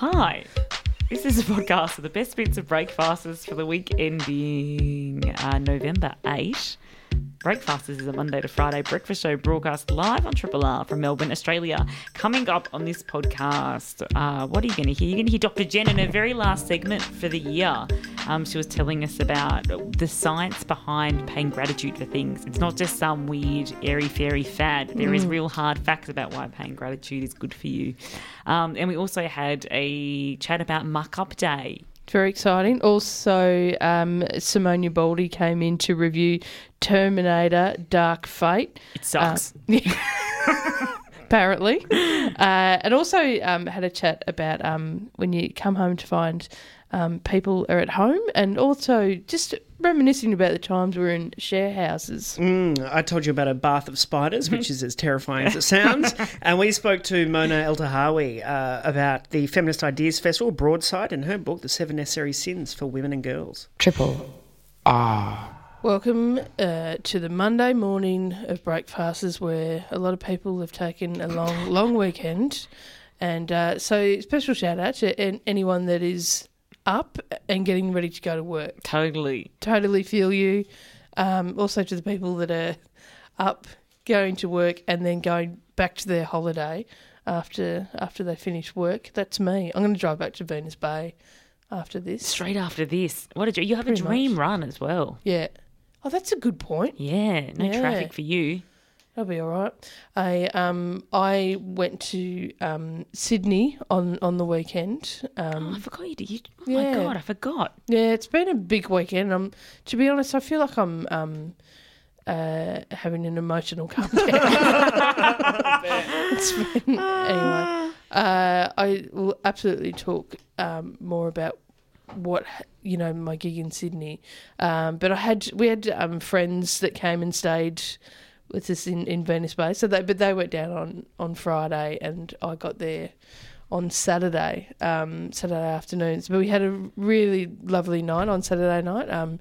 Hi. This is a podcast of the best bits of Breakfasters for the week ending uh, November 8. Breakfast This is a Monday to Friday breakfast show broadcast live on Triple R from Melbourne, Australia. Coming up on this podcast, uh, what are you going to hear? You're going to hear Dr. Jen in her very last segment for the year. Um, she was telling us about the science behind paying gratitude for things. It's not just some weird, airy fairy fad. There is real hard facts about why paying gratitude is good for you. Um, and we also had a chat about Muck Up Day. Very exciting. Also, um, Simone Ubaldi came in to review Terminator Dark Fate. It sucks. apparently. Uh, and also um, had a chat about um, when you come home to find um, people are at home and also just reminiscing about the times we were in share houses. Mm, I told you about a bath of spiders, which is as terrifying as it sounds. and we spoke to Mona Eltahawy uh, about the Feminist Ideas Festival, Broadside, and her book, The Seven Necessary Sins for Women and Girls. Triple R. Welcome uh, to the Monday morning of Breakfasters where a lot of people have taken a long, long weekend. And uh, so, special shout out to anyone that is up and getting ready to go to work. Totally. Totally feel you. Um, also to the people that are up, going to work, and then going back to their holiday after after they finish work. That's me. I'm going to drive back to Venus Bay after this. Straight after this, what did you? You have a dream much. run as well. Yeah. Oh, that's a good point. Yeah, no Yeah. traffic for you. That'll be all right. I um I went to um Sydney on on the weekend. Oh, Um, I forgot you did. You, oh Yeah. my god, I forgot. yeah, it's been a big weekend. Um, to be honest, I feel like I'm um uh having an emotional calm down. it's been anyway. Uh, I will absolutely talk um more about what you know my gig in Sydney. Um, but I had we had um friends that came and stayed with us in, in Venus Bay. So they but they went down on, on Friday and I got there on Saturday, um, Saturday afternoons. But we had a really lovely night on Saturday night. Um,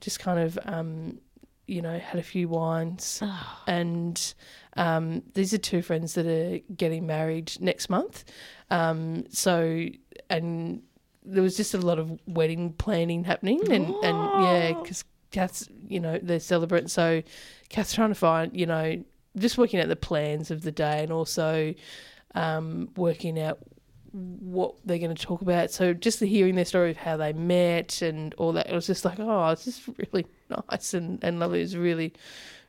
just kind of um, you know, had a few wines and um, these are two friends that are getting married next month. Um, so and there was just a lot of wedding planning happening and, and yeah, because Kath's, you know, they're celebrant. So Kath's trying to find, you know, just working out the plans of the day and also um, working out what they're going to talk about. So just the hearing their story of how they met and all that, it was just like, oh, it's just really nice and, and lovely. It was really,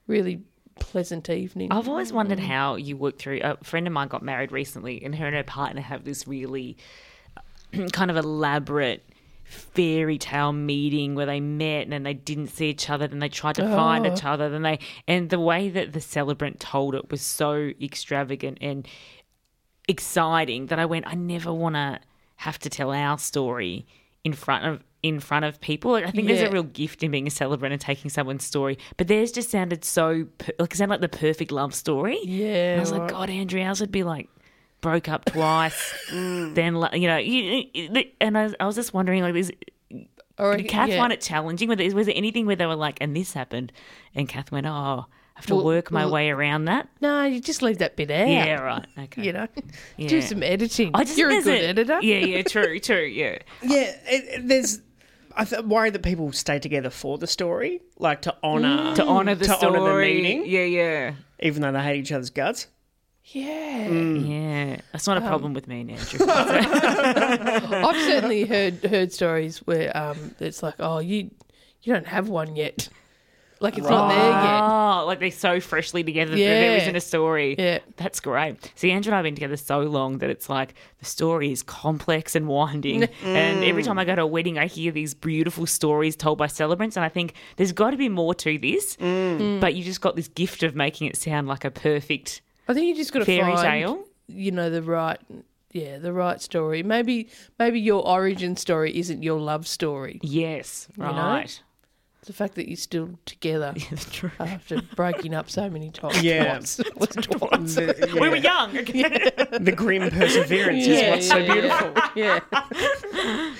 really pleasant evening. I've always wondered how you work through. A friend of mine got married recently, and her and her partner have this really kind of elaborate fairy tale meeting where they met and then they didn't see each other, then they tried to find oh. each other, then they and the way that the celebrant told it was so extravagant and exciting that I went, I never want to have to tell our story in front of in front of people. Like, I think there's a real gift in being a celebrant and taking someone's story, but theirs just sounded so per- like it sounded like the perfect love story. Yeah, And I was like. God, Andrew, ours would be like broke up twice, mm. then like, you know, you, and I, was- I was just wondering, like, is Or, did Kath yeah. find it challenging? Was there, was there anything where they were like, and this happened, and Kath went, oh, I have to Well- work my well- way around that. No, you just leave that bit out. Yeah, right. Okay. You know, Yeah. do some editing. I just You're a good editor. Yeah, yeah, true, true, yeah. Yeah, it, there's. I th- worry that people stay together for the story, like to honour mm. To honour the to story. honour the meaning, Yeah, yeah. even though they hate each other's guts. Yeah. Yeah. That's not a Um, problem with me and Andrew. I've certainly heard heard stories where um, it's like, oh, you you don't have one yet. Like it's not there yet. Oh, like they're so freshly together that Yeah. there isn't a story. Yeah. That's great. See, Andrew and I have been together so long that it's like the story is complex and winding. And every time I go to a wedding, I hear these beautiful stories told by celebrants. And I think there's got to be more to this. But you just got this gift of making it sound like a perfect I think you just got to fairy find, tale. you know, the right, yeah, the right story. Maybe maybe your origin story isn't your love story. Yes, know? right. The fact that you're still together That's true. after breaking up so many times. Yeah. Twice. Was twice. The, We were yeah, young. the grim perseverance Yeah, is what's so beautiful. yeah.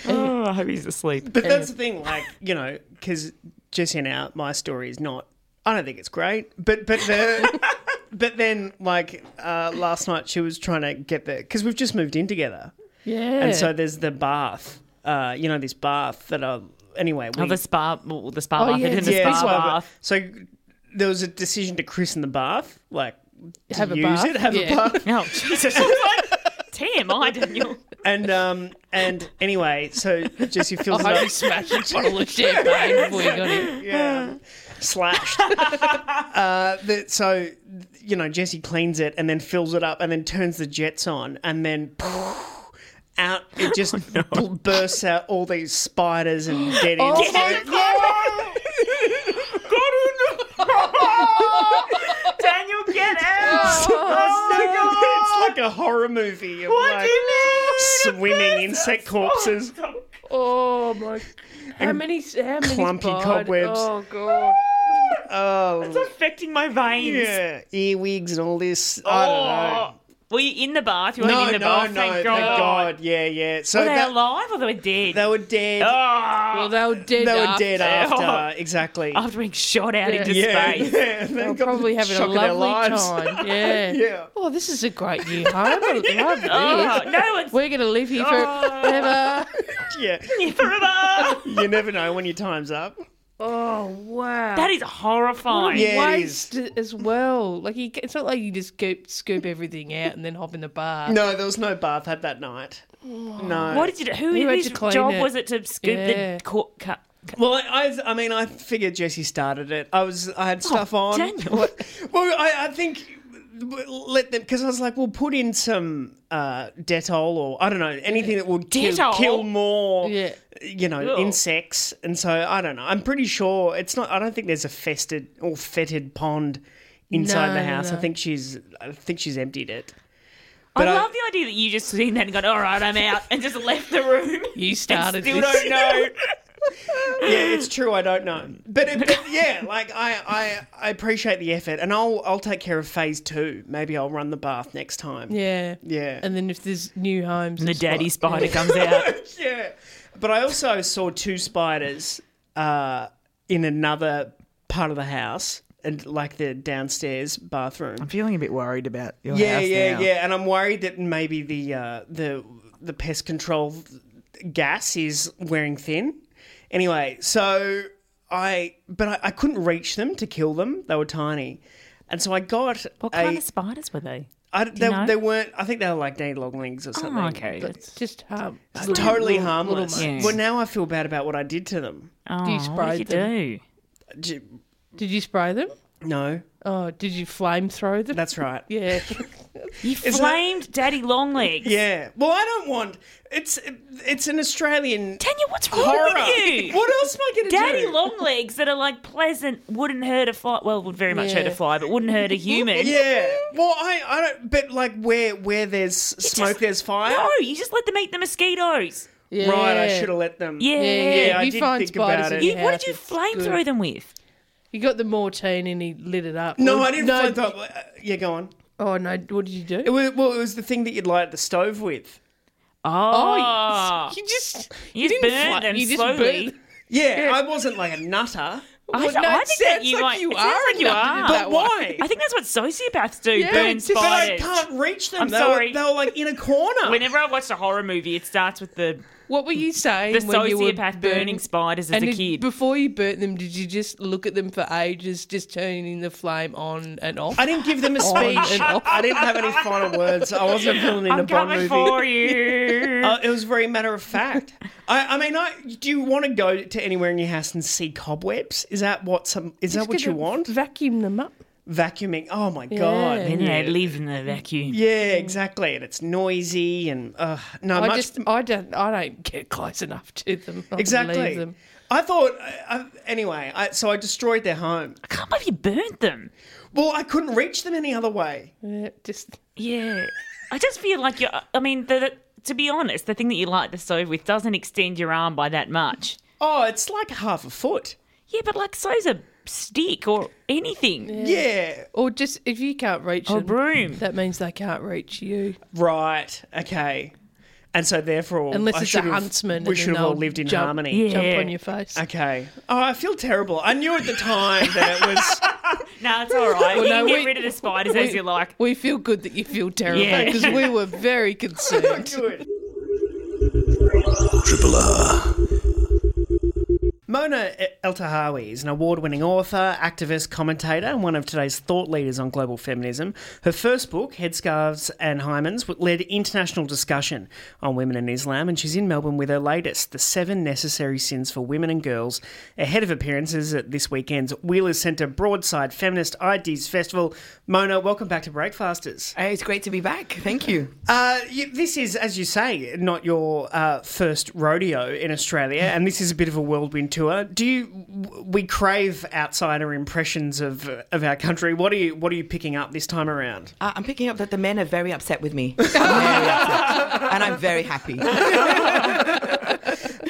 oh, I hope he's asleep. But that's the thing, like you know, because Jessie and I, my story is not. I don't think it's great, but but the but then like uh, last night she was trying to get the because we've just moved in together, Yeah. And so there's the bath. Uh, you know, this bath that are anyway. We, Oh, the spa, well, the spa Oh, bath, yeah, isn't the yeah, spa so, bath. so there was a decision to christen the bath, like to Have a use bath, it, have yeah. a bath, Oh, Jesus. I was like, TMI, Daniel. and um and anyway, so Jesse I fills it hope you smashed a bottle of champagne before you got here. yeah, slashed. uh, the, so you know, Jesse cleans it and then fills it up and then turns the jets on and then. Out, it oh, just bl- bursts out all these spiders and dead Oh, insects. Daniel, get out! Oh it's like a horror movie of What like do you mean? swimming insect corpses. Oh my! How many? How many? clumpy spied- cobwebs. Oh god! Oh, It's affecting my veins. yeah, earwigs and all this. I oh. don't know. Oh. Were you in the bath? You No, weren't no, in the bath. no, thank God. thank God. Yeah, yeah. So Were they that, alive or they were dead? they were dead. Oh, Well, they were dead. they were after. dead after. Oh. Exactly. after being shot out Yeah. into yeah, space. yeah. They They're got probably the having a shock of their lovely lives. time. Yeah. Yeah. Oh, this is a great new home. I love this. Oh, no one's We're going to live here Oh. forever. Yeah. forever. You never know when your time's up. Oh wow! that is horrifying. Yeah. it waste as well. Like you, it's not like you just scoop scoop everything out and then hop in the bath. No, there was no bath had that night. No. What did you do? Who, Who had whose to clean job it? was it to scoop Yeah. the co- cut? Well, I, I mean, I figured Jesse started it. I was, I had stuff on. Oh, Daniel. Well, I, I think let them because I was like, we'll put in some uh, Dettol or I don't know anything that will kill, Dettol? kill more, Yeah. You know, Ugh. insects. And so I don't know. I'm pretty sure it's not. I don't think there's a fested or fetid pond inside No, the no, house. I think she's. I think she's emptied it. I But I- love the idea that you just seen that and gone, all right, I'm out, and just left the room. You and started still this. don't know. yeah, it's true. I don't know, but, but yeah, like I, I, I appreciate the effort, and I'll, I'll take care of phase two. Maybe I'll run the bath next time. Yeah. Yeah. And then if there's new homes, And the it's daddy like- spider comes out. yeah. But I also saw two spiders uh, in another part of the house, and like the downstairs bathroom. I'm feeling a bit worried about your Yeah, house yeah, now. yeah. And I'm worried that maybe the uh, the the pest control gas is wearing thin. Anyway, so I but I, I couldn't reach them to kill them. They were tiny, and so I got What a. kind of spiders were they? I, they, know? they weren't. I think they were like day longlings or something. Oh, okay. But That's- Just um, totally little- harmless. little Yeah. Well, now I feel bad about what I did to them. Oh, you what did you them? do? J- Did you spray them? No, Oh, did you flame throw them? that's right. yeah. You that- flamed Daddy Longlegs. Yeah. Well, I don't want. It's it's an Australian Tanya, what's wrong horror. with you? What else am I going to do? Daddy Longlegs that are like pleasant, wouldn't hurt a fly. Well, would very much hurt a fly, but wouldn't hurt a human. Yeah. Well, I, I don't. But like where where there's smoke, just- there's fire. No, you just let them eat the mosquitoes. yeah. Right. I should have let them. Yeah. Yeah, yeah. Yeah, I you did find think spiders about it. You, what did you it's flame throw them with? You got the Mortein and he lit it up. No, Or- I didn't. No, find that. uh, yeah, go on. Oh no! What did you do? It was, well, it was the thing that you'd light the stove with. Oh, you just You just didn't burnt fla- them you just slowly. burnt- Yeah, I wasn't like a nutter. I, Well, th- no, I it think that sounds you like might. you it sounds are like you enough to are. do But why? I think that's what sociopaths do. Yeah, burn just- But I spiders. can't reach them. I'm they sorry. Were, they were like in a corner. Whenever I watch a horror movie, it starts with the What were you saying the when you were sociopath burning spiders as and a did- kid. Before you burnt them, did you just look at them for ages, just turning the flame on and off? I didn't give them a On and speech. off. I didn't have any final words. I wasn't feeling in a I'm Bond coming movie. for you. Uh, it was very matter of fact. I, I mean, I, do you want to go to anywhere in your house and see cobwebs? Is that what some? Is that what you want? Vacuum them up. Vacuuming. Oh my god. Yeah. and they live in the vacuum. Yeah, exactly. And it's noisy and uh, no. I much, just, I don't, I don't get close enough to them. I exactly. Leave them. I thought. I, anyway, I, so I destroyed their home. I can't believe you burnt them. Well, I couldn't reach them any other way. Yeah, just Yeah. I just feel like you're. I mean, the, the, to be honest, the thing that you light the stove with doesn't extend your arm by that much. Oh, it's like half a foot. Yeah, but like so's a stick or anything. Yeah. or just if you can't reach Or a broom. that means they can't reach you. Right. Okay. And so therefore, Unless it's a huntsman. We should have all lived in jump, harmony. Jump on your face. Okay. Oh, I feel terrible. I knew at the time that it was. No, it's all right. you no, can get we- rid of the spiders as you like. We feel good that you feel terrible Yeah. because we were very concerned. Triple R. Mona Eltahawy is an award winning author, activist, commentator, and one of today's thought leaders on global feminism. Her first book, Headscarves and Hymens, led international discussion on women in Islam, and she's in Melbourne with her latest, The Seven Necessary Sins for Women and Girls, ahead of appearances at this weekend's Wheeler Centre Broadside Feminist Ideas Festival. Mona, welcome back to Breakfasters. Hey, it's great to be back. Thank you. Uh, this is, as you say, not your uh, first rodeo in Australia, and this is a bit of a whirlwind tour. Do you? We crave outsider impressions of of our country. What are you? What are you picking up this time around? Uh, I'm picking up that the men are very upset with me, very upset. and I'm very happy.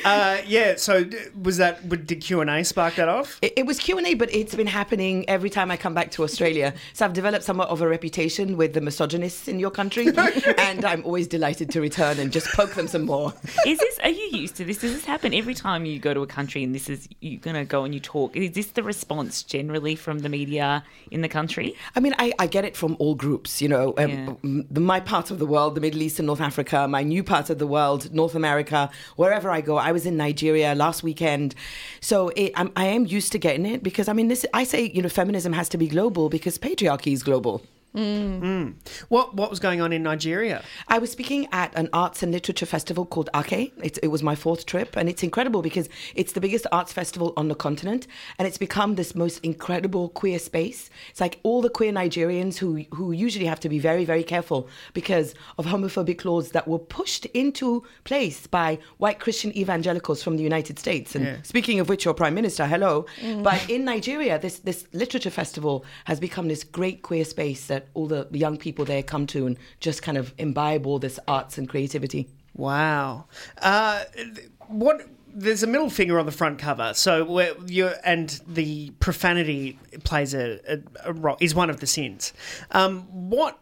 Uh, yeah. So was that? Did Q and A spark that off? It, it was Q and A, but it's been happening every time I come back to Australia. So I've developed somewhat of a reputation with the misogynists in your country, and I'm always delighted to return and just poke them some more. Is this? Are you used to this? Does this happen every time you go to a country and this is you're gonna go and you talk? Is this the response generally from the media in the country? I mean, I, I get it from all groups, you know. Um, Yeah. m- my part of the world, the Middle East and North Africa, my new part of the world, North America, wherever I go. I was in Nigeria last weekend. So it, I'm, I am used to getting it because, I mean, this I say, you know, feminism has to be global because patriarchy is global. Mm. Mm. What What was going on in Nigeria? I was speaking at an arts and literature festival called Ake. It, it was my fourth trip, and it's incredible because it's the biggest arts festival on the continent, and it's become this most incredible queer space. It's like all the queer Nigerians who who usually have to be very very careful because of homophobic laws that were pushed into place by white Christian evangelicals from the United States. And speaking of which, your prime minister, hello. Mm. But in Nigeria, this this literature festival has become this great queer space that all the young people there come to and just kind of imbibe all this arts and creativity. Wow. Uh, what? There's a middle finger on the front cover, so you and the profanity plays a, a, a ro- is one of the sins. Um, what?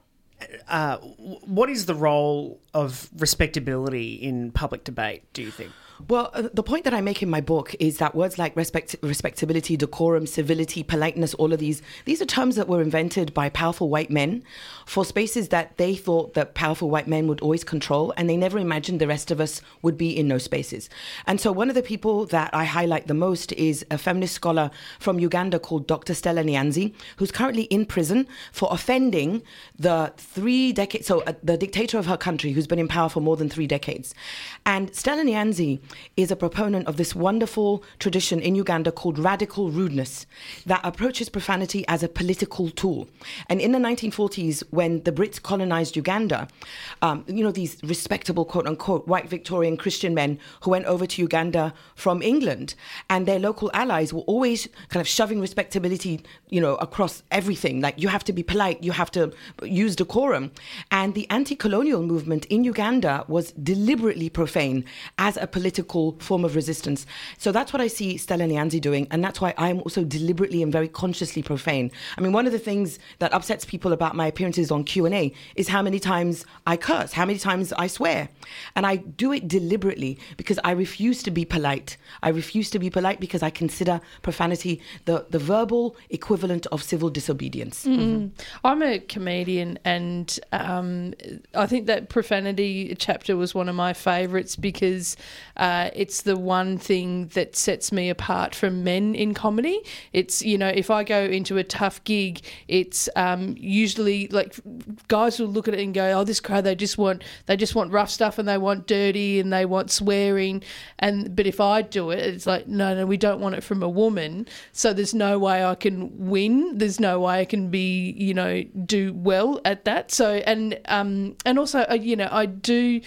Uh, what is the role of respectability in public debate? Do you think? Well, uh, the point that I make in my book is that words like respect, respectability, decorum, civility, politeness, all of these, these are terms that were invented by powerful white men for spaces that they thought that powerful white men would always control, and they never imagined the rest of us would be in those spaces. And so, one of the people that I highlight the most is a feminist scholar from Uganda called Dr. Stella Nyanzi, who's currently in prison for offending the three decades, so uh, the dictator of her country, who's been in power for more than three decades. And Stella Nyanzi is a proponent of this wonderful tradition in Uganda called radical rudeness that approaches profanity as a political tool. And in the 1940s, when the Brits colonized Uganda, um, you know, these respectable, quote unquote, white Victorian Christian men who went over to Uganda from England and their local allies were always kind of shoving respectability, you know, across everything. Like, you have to be polite, you have to use decorum. And the anti colonial movement in Uganda was deliberately profane as a political form of resistance. So that's what I see Stella Nyanzi doing. And that's why I'm also deliberately and very consciously profane. I mean, one of the things that upsets people about my appearances on Q&A is how many times I curse, how many times I swear. And I do it deliberately because I refuse to be polite. I refuse to be polite because I consider profanity the, the verbal equivalent of civil disobedience. I'm a comedian, and um, I think that profanity chapter was one of my favourites because uh, it's the one thing that sets me apart from men in comedy. It's you know if I go into a tough gig, it's um, usually like guys will look at it and go, "Oh, this crowd they just want they just want rough stuff and they want dirty and they want swearing." And but if I do it, it's like, no, no, we don't want it from a woman. So there's no way I can win. There's no way I can be, you know, do well at that. So and um and also uh, you know I do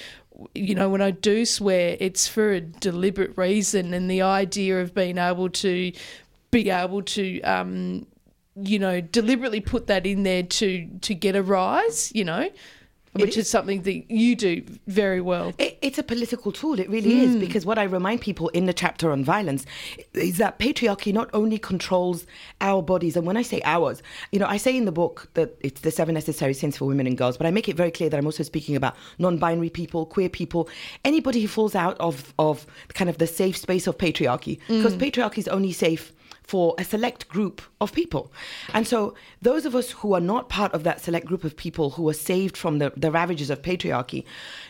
you know, when I do swear, it's for a deliberate reason, and the idea of being able to be able to, um, you know, deliberately put that in there to to get a rise, you know, which is something that you do very well. It, it's a political tool. It really is. Mm. Because what I remind people in the chapter on violence is that patriarchy not only controls our bodies, and when I say ours, you know, I say in the book that it's the seven necessary sins for women and girls, but I make it very clear that I'm also speaking about non binary people, queer people, anybody who falls out of, of kind of the safe space of patriarchy. Because mm. patriarchy is only safe for a select group of people. And so, those of us who are not part of that select group of people who are saved from the, the ravages of patriarchy,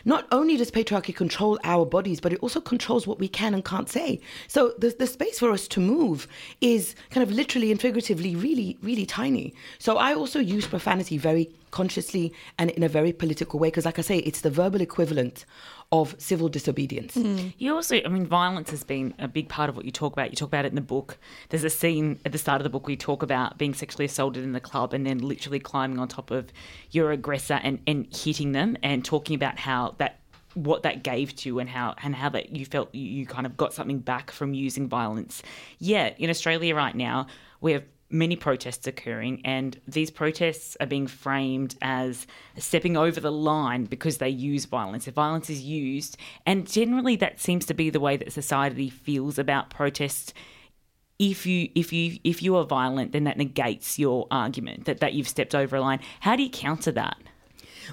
not only does patriarchy control our bodies, but it also controls what we can and can't say. So, the, the space for us to move is kind of literally and figuratively really, really tiny. So, I also use profanity very consciously and in a very political way because, like I say, it's the verbal equivalent of civil disobedience. Mm. You also, I mean, violence has been a big part of what you talk about. You talk about it in the book. There's a scene at the start of the book where you talk about being sexually assaulted in the club and then literally climbing on top of your aggressor and, and hitting them and talking about how that what that gave to you and how and how that you felt you, kind of got something back from using violence. Yeah, in Australia right now, we have many protests occurring, and these protests are being framed as stepping over the line because they use violence. If violence is used, and generally that seems to be the way that society feels about protests. If you if you if you are violent, then that negates your argument that, that you've stepped over a line. How do you counter that?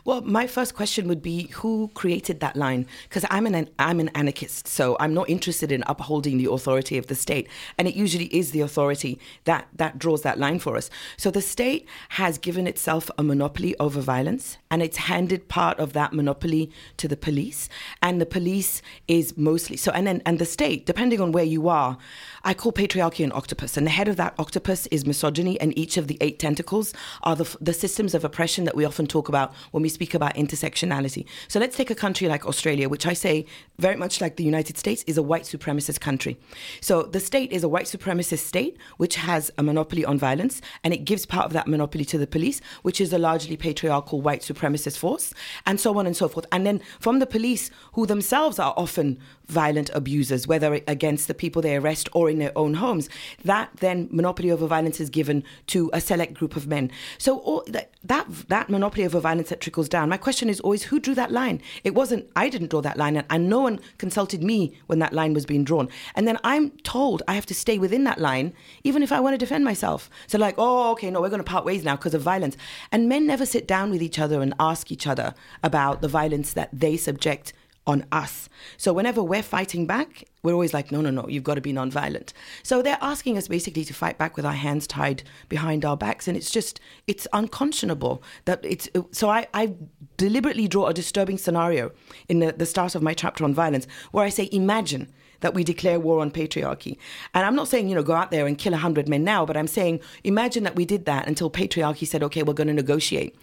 Well, my first question would be who created that line? Because I'm an I'm an anarchist, so I'm not interested in upholding the authority of the state, and it usually is the authority that that draws that line for us. So the state has given itself a monopoly over violence, and it's handed part of that monopoly to the police, and the police is mostly so, and then and the state, depending on where you are. I call patriarchy an octopus, and the head of that octopus is misogyny, and each of the eight tentacles are the, the systems of oppression that we often talk about when we speak about intersectionality. So let's take a country like Australia, which I say very much like the United States is a white supremacist country. So the state is a white supremacist state which has a monopoly on violence, and it gives part of that monopoly to the police, which is a largely patriarchal white supremacist force, and so on and so forth. And then from the police, who themselves are often violent abusers, whether against the people they arrest or in their own homes, that then monopoly over violence is given to a select group of men. So that, that that monopoly over violence that trickles down. My question is always who drew that line? It wasn't I didn't draw that line, and, and no one consulted me when that line was being drawn. And then I'm told I have to stay within that line, even if I want to defend myself. So like, oh, okay, no, we're going to part ways now because of violence. And men never sit down with each other and ask each other about the violence that they subject on us. So whenever we're fighting back, we're always like, no, no, no, you've got to be nonviolent. So they're asking us basically to fight back with our hands tied behind our backs, and it's just, it's unconscionable that it's. So I, I deliberately draw a disturbing scenario in the, the start of my chapter on violence, where I say, imagine that we declare war on patriarchy. And I'm not saying, you know, go out there and kill 100 men now, but I'm saying, imagine that we did that until patriarchy said, okay, we're going to negotiate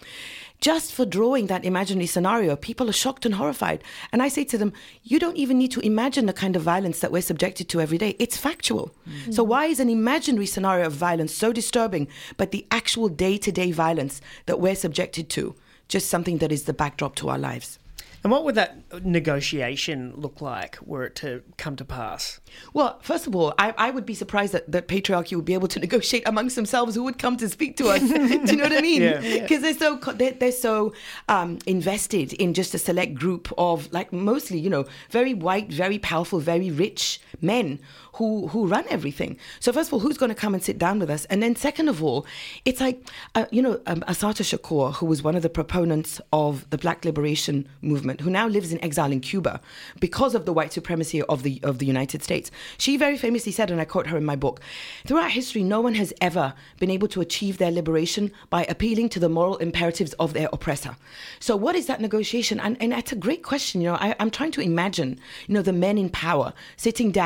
just for drawing that imaginary scenario, people are shocked and horrified. And I say to them, you don't even need to imagine the kind of violence that we're subjected to every day. It's factual. Mm-hmm. So, why is an imaginary scenario of violence so disturbing, but the actual day to day violence that we're subjected to, just something that is the backdrop to our lives? And what would that negotiation look like were it to come to pass? Well, first of all, I, I would be surprised that, that patriarchy would be able to negotiate amongst themselves who would come to speak to us. Do you know what I mean? Because yeah. they're so they're, they're so um, invested in just a select group of like mostly you know very white, very powerful, very rich men who who run everything. So first of all, who's going to come and sit down with us? And then second of all, it's like uh, you know um, Assata Shakur, who was one of the proponents of the Black Liberation Movement, who now lives in exile in Cuba because of the white supremacy of the of the United States. She very famously said, and I quote her in my book, throughout history, no one has ever been able to achieve their liberation by appealing to the moral imperatives of their oppressor. So what is that negotiation? And and that's a great question. You know, I, I'm trying to imagine, you know, the men in power sitting down,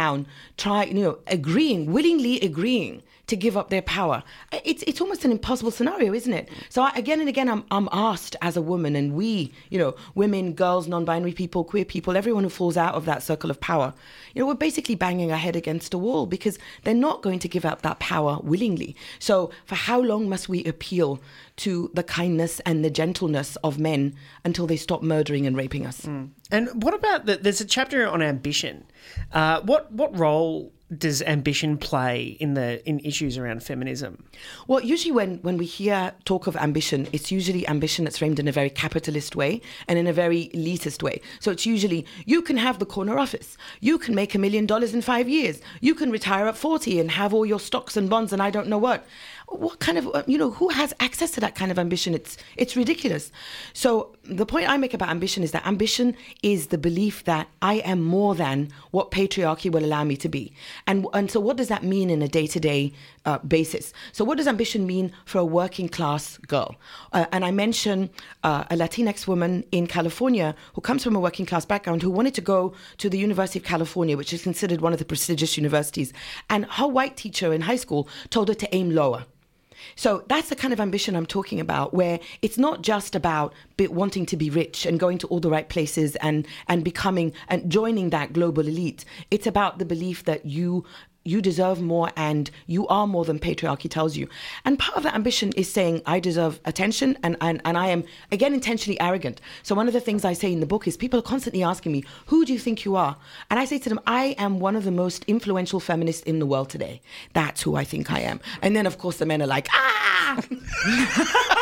trying you know, agreeing, willingly agreeing to give up their power. It's it's almost an impossible scenario, isn't it? So I, again and again, I'm I'm asked as a woman, and we, you know, women, girls, non-binary people, queer people, everyone who falls out of that circle of power, you know, we're basically banging our head against a wall because they're not going to give up that power willingly. So for how long must we appeal to the kindness and the gentleness of men until they stop murdering and raping us? Mm. And what about the, there's a chapter on ambition. Uh, what what role does ambition play in the in issues around feminism? Well, usually when when we hear talk of ambition, it's usually ambition that's framed in a very capitalist way and in a very elitist way. So it's usually you can have the corner office, you can make a million dollars in five years, you can retire at forty and have all your stocks and bonds and I don't know what. What kind of uh, you know who has access to that kind of ambition? It's it's ridiculous. So the point I make about ambition is that ambition is the belief that I am more than what patriarchy will allow me to be. And, and so, what does that mean in a day to day basis? So, what does ambition mean for a working class girl? Uh, and I mention uh, a Latinx woman in California who comes from a working class background who wanted to go to the University of California, which is considered one of the prestigious universities. And her white teacher in high school told her to aim lower. So that's the kind of ambition I'm talking about, where it's not just about wanting to be rich and going to all the right places and and becoming and joining that global elite. It's about the belief that you you deserve more and you are more than patriarchy tells you. And part of that ambition is saying, I deserve attention and, and, and I am, again, intentionally arrogant. So, one of the things I say in the book is people are constantly asking me, Who do you think you are? And I say to them, I am one of the most influential feminists in the world today. That's who I think I am. And then, of course, the men are like, Ah!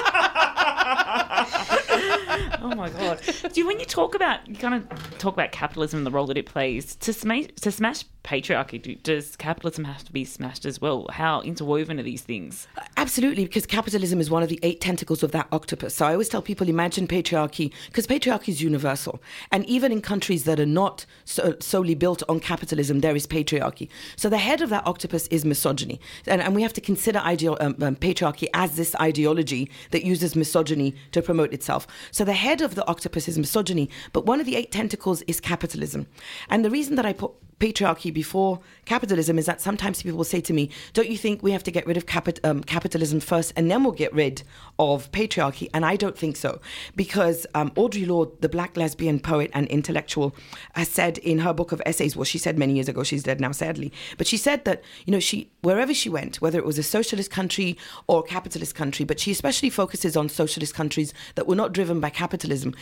oh my god! Do you, when you talk about you kind of talk about capitalism and the role that it plays to smash to smash patriarchy? Do, does capitalism have to be smashed as well? How interwoven are these things? Absolutely, because capitalism is one of the eight tentacles of that octopus. So I always tell people imagine patriarchy because patriarchy is universal, and even in countries that are not so, solely built on capitalism, there is patriarchy. So the head of that octopus is misogyny, and, and we have to consider ideo- um, um, patriarchy as this ideology that uses misogyny to promote itself. So the head of the octopus is misogyny, but one of the eight tentacles is capitalism. And the reason that I put patriarchy before capitalism is that sometimes people will say to me, Don't you think we have to get rid of capi- um, capitalism first and then we'll get rid of patriarchy? And I don't think so. Because um, Audre Lorde, the black lesbian poet and intellectual, has said in her book of essays, well, she said many years ago, she's dead now, sadly, but she said that, you know, she, wherever she went, whether it was a socialist country or a capitalist country, but she especially focuses on socialist countries that were not driven by capitalism,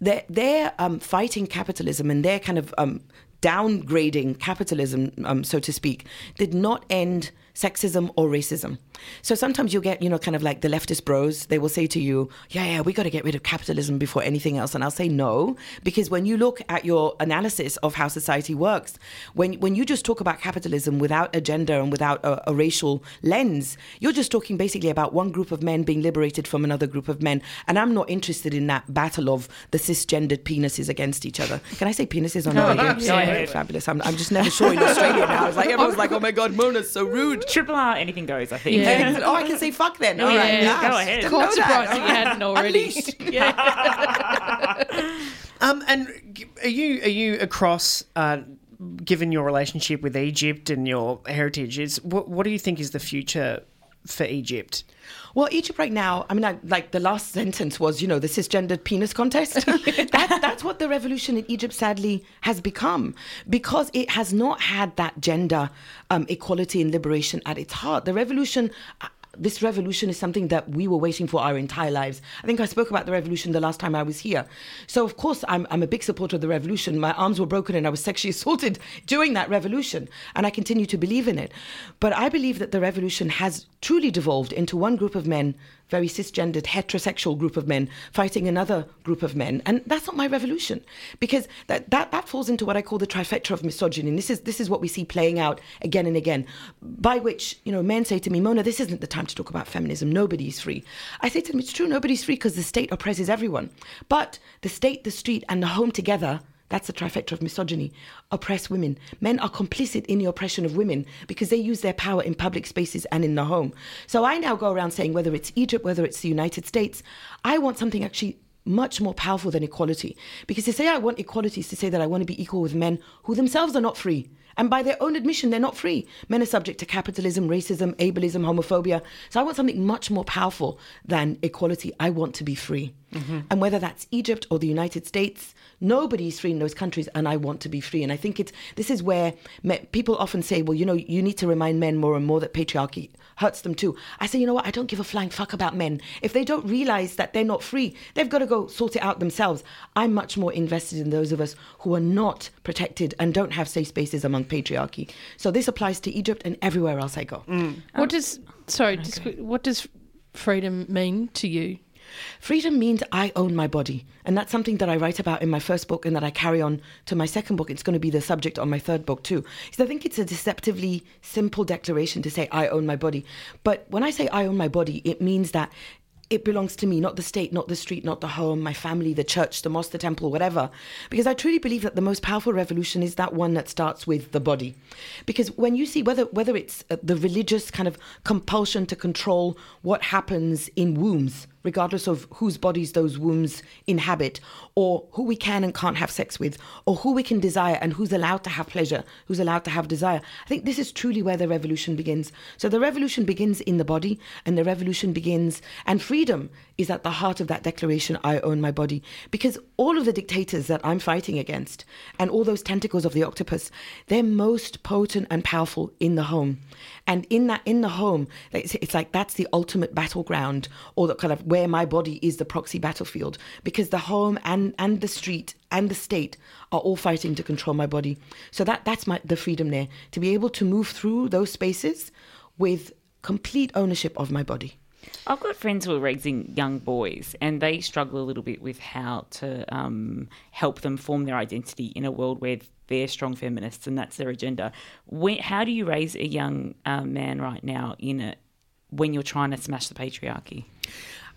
they're, they're um, fighting capitalism and they're kind of um, downgrading capitalism, um, so to speak, did not end sexism or racism. So sometimes you'll get, you know, kind of like the leftist bros, they will say to you, yeah, yeah, we got to get rid of capitalism before anything else. And I'll say no, because when you look at your analysis of how society works, when, when you just talk about capitalism without a gender and without a, a racial lens, you're just talking basically about one group of men being liberated from another group of men. And I'm not interested in that battle of the cisgendered penises against each other. Can I say penises on the radio? Fabulous. I'm, I'm just never sure in Australia now. It's like everyone's like, oh my God, Mona's so rude. Triple R, anything goes. I think. Yeah. Excellent. Oh, I can see. fuck then. All right. Yeah, go ahead. Didn't Quite know surprised you hadn't already. Unleashed. Um, and are you are you across? Uh, given your relationship with Egypt and your heritage, is what what do you think is the future for Egypt? Well, Egypt right now, I mean, I, like the last sentence was, you know, the cisgendered penis contest. that, that's what the revolution in Egypt sadly has become because it has not had that gender um, equality and liberation at its heart. The revolution. This revolution is something that we were waiting for our entire lives. I think I spoke about the revolution the last time I was here. So, of course, I'm, I'm a big supporter of the revolution. My arms were broken and I was sexually assaulted during that revolution, and I continue to believe in it. But I believe that the revolution has truly devolved into one group of men, very cisgendered, heterosexual group of men, fighting another group of men. And that's not my revolution, because that, that, that falls into what I call the trifecta of misogyny. And this is, this is what we see playing out again and again, by which, you know, men say to me, Mona, this isn't the time to talk about feminism. Nobody's free. I say to them, it's true, nobody's free because the state oppresses everyone. But the state, the street, and the home together that's the trifecta of misogyny. Oppress women. Men are complicit in the oppression of women because they use their power in public spaces and in the home. So I now go around saying whether it's Egypt, whether it's the United States, I want something actually much more powerful than equality. Because to say I want equality is to say that I want to be equal with men who themselves are not free. And by their own admission, they're not free. Men are subject to capitalism, racism, ableism, homophobia. So I want something much more powerful than equality. I want to be free. Mm-hmm. And whether that's Egypt or the United States, nobody's free in those countries, and I want to be free. And I think it's this is where me, people often say, well, you know, you need to remind men more and more that patriarchy hurts them too. I say, you know what? I don't give a flying fuck about men. If they don't realize that they're not free, they've got to go sort it out themselves. I'm much more invested in those of us who are not protected and don't have safe spaces among patriarchy. So this applies to Egypt and everywhere else I go. Mm. What does oh, sorry? Just, what does freedom mean to you? Freedom means I own my body. And that's something that I write about in my first book and that I carry on to my second book. It's going to be the subject on my third book, too. So I think it's a deceptively simple declaration to say, I own my body. But when I say I own my body, it means that it belongs to me, not the state, not the street, not the home, my family, the church, the mosque, the temple, whatever. Because I truly believe that the most powerful revolution is that one that starts with the body. Because when you see whether whether it's uh, the religious kind of compulsion to control what happens in wombs, regardless of whose bodies those wombs inhabit, or who we can and can't have sex with, or who we can desire and who's allowed to have pleasure, who's allowed to have desire. I think this is truly where the revolution begins. So the revolution begins in the body, and the revolution begins, and freedom is at the heart of that declaration I own my body. Because all of the dictators that I'm fighting against, and all those tentacles of the octopus, they're most potent and powerful in the home. And in that, in the home, it's, it's like that's the ultimate battleground, or the kind of where my body is the proxy battlefield, because the home and and the street and the state are all fighting to control my body. So that that's my the freedom there to be able to move through those spaces with complete ownership of my body. I've got friends who are raising young boys, and they struggle a little bit with how to um, help them form their identity in a world where they're strong feminists and that's their agenda. When, how do you raise a young uh, man right now in it when you're trying to smash the patriarchy?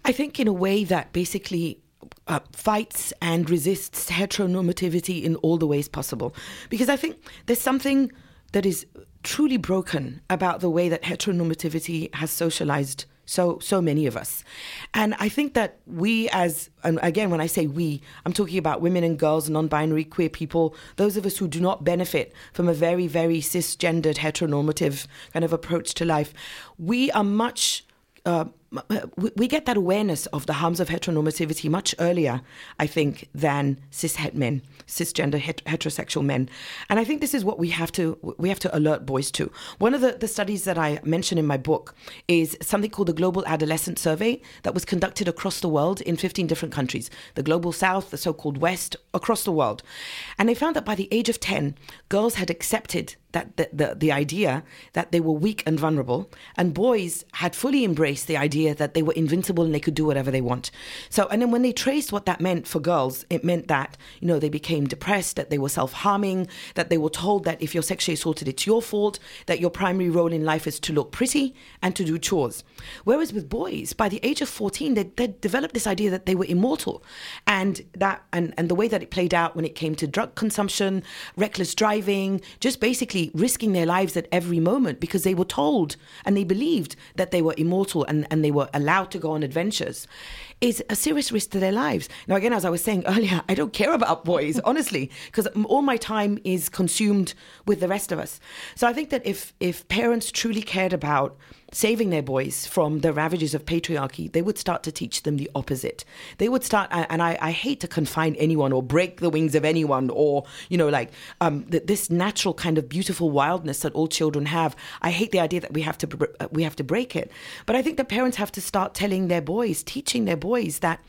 I think in a way that basically uh, fights and resists heteronormativity in all the ways possible. Because I think there's something that is truly broken about the way that heteronormativity has socialized so so many of us. And i think that we as and again when i say we i'm talking about women and girls non-binary queer people those of us who do not benefit from a very very cisgendered heteronormative kind of approach to life we are much uh, we get that awareness of the harms of heteronormativity much earlier, I think, than cishet men, cisgender het- heterosexual men, and I think this is what we have to we have to alert boys to. One of the, the studies that I mention in my book is something called the Global Adolescent Survey that was conducted across the world in 15 different countries, the global South, the so-called West, across the world, and they found that by the age of 10, girls had accepted that the, the, the idea that they were weak and vulnerable, and boys had fully embraced the idea that they were invincible and they could do whatever they want. So, and then when they traced what that meant for girls, it meant that, you know, they became depressed, that they were self harming, that they were told that if you're sexually assaulted, it's your fault, that your primary role in life is to look pretty and to do chores. Whereas with boys, by the age of 14, they, they developed this idea that they were immortal. And that, and, and the way that it played out when it came to drug consumption, reckless driving, just basically risking their lives at every moment because they were told and they believed that they were immortal and, and they were allowed to go on adventures is a serious risk to their lives. Now, again, as I was saying earlier, I don't care about boys, honestly, because all my time is consumed with the rest of us. So I think that if if parents truly cared about saving their boys from the ravages of patriarchy, they would start to teach them the opposite. They would start, and I, I hate to confine anyone or break the wings of anyone, or you know, like um, this natural kind of beautiful wildness that all children have. I hate the idea that we have to we have to break it. But I think that parents have to start telling their boys, teaching their boys that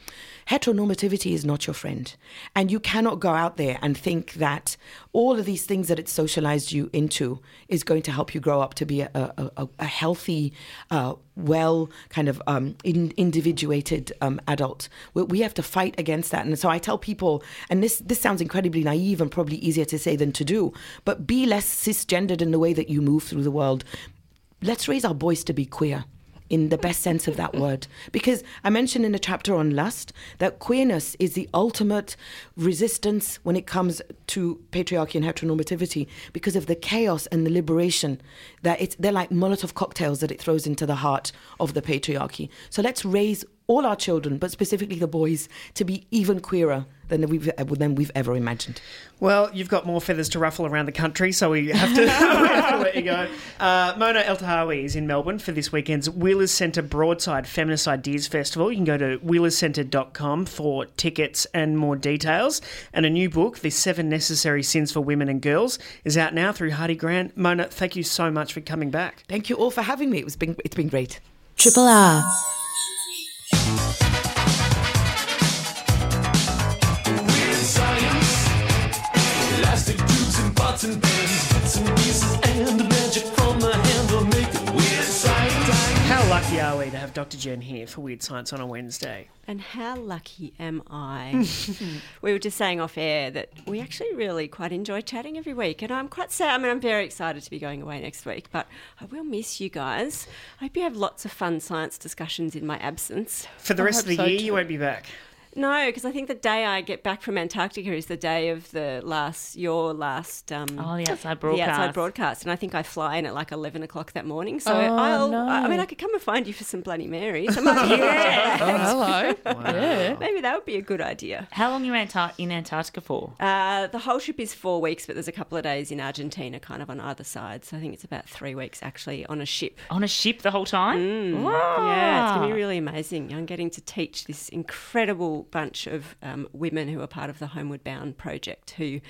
heteronormativity is not your friend. And you cannot go out there and think that all of these things that it's socialized you into is going to help you grow up to be a, a, a healthy, uh, well, kind of um, in, individuated um, adult. We, we, have to fight against that. And so I tell people, and this, this sounds incredibly naive and probably easier to say than to do, but be less cisgendered in the way that you move through the world. Let's raise our boys to be queer in the best sense of that word. Because I mentioned in the chapter on lust that queerness is the ultimate resistance when it comes to patriarchy and heteronormativity because of the chaos and the liberation that it's they're like Molotov cocktails that it throws into the heart of the patriarchy. So let's raise all our children, but specifically the boys, to be even queerer than we've than we've ever imagined. Well, you've got more feathers to ruffle around the country, so we have to, we have to let you go. Uh, Mona Eltahawy is in Melbourne for this weekend's Wheelers Centre Broadside Feminist Ideas Festival. You can go to wheelerscentre.com for tickets and more details. And a new book, The Seven Necessary Sins for Women and Girls, is out now through Hardie Grant. Mona, thank you so much for coming back. Thank you all for having me. It was been, it's been great. Triple R. Science, elastic tubes and pots bits and pieces and magic. How lucky are we to have Dr. Jen here for Weird Science on a Wednesday? And how lucky am I? we were just saying off air that we actually really quite enjoy chatting every week. And I'm quite sad. I mean, I'm very excited to be going away next week, but I will miss you guys. I hope you have lots of fun science discussions in my absence. For the rest of the so year, too. you won't be back. No, because I think the day I get back from Antarctica is the day of the last, your last. Um, Oh, the outside The broadcast. outside broadcast, and I think I fly in at like eleven o'clock that morning. So Oh, I'll, no. I mean, I could come and find you for some Bloody Marys. I might be yeah. Oh, hello. Yeah. Maybe that would be a good idea. How long are you Antar- in Antarctica for? Uh, the whole trip is four weeks, but there's a couple of days in Argentina, kind of on either side. So I think it's about three weeks actually on a ship. On a ship the whole time? Mm. Wow. Yeah, it's going to be really amazing. I'm getting to teach this incredible bunch of um, women who are part of the Homeward Bound project who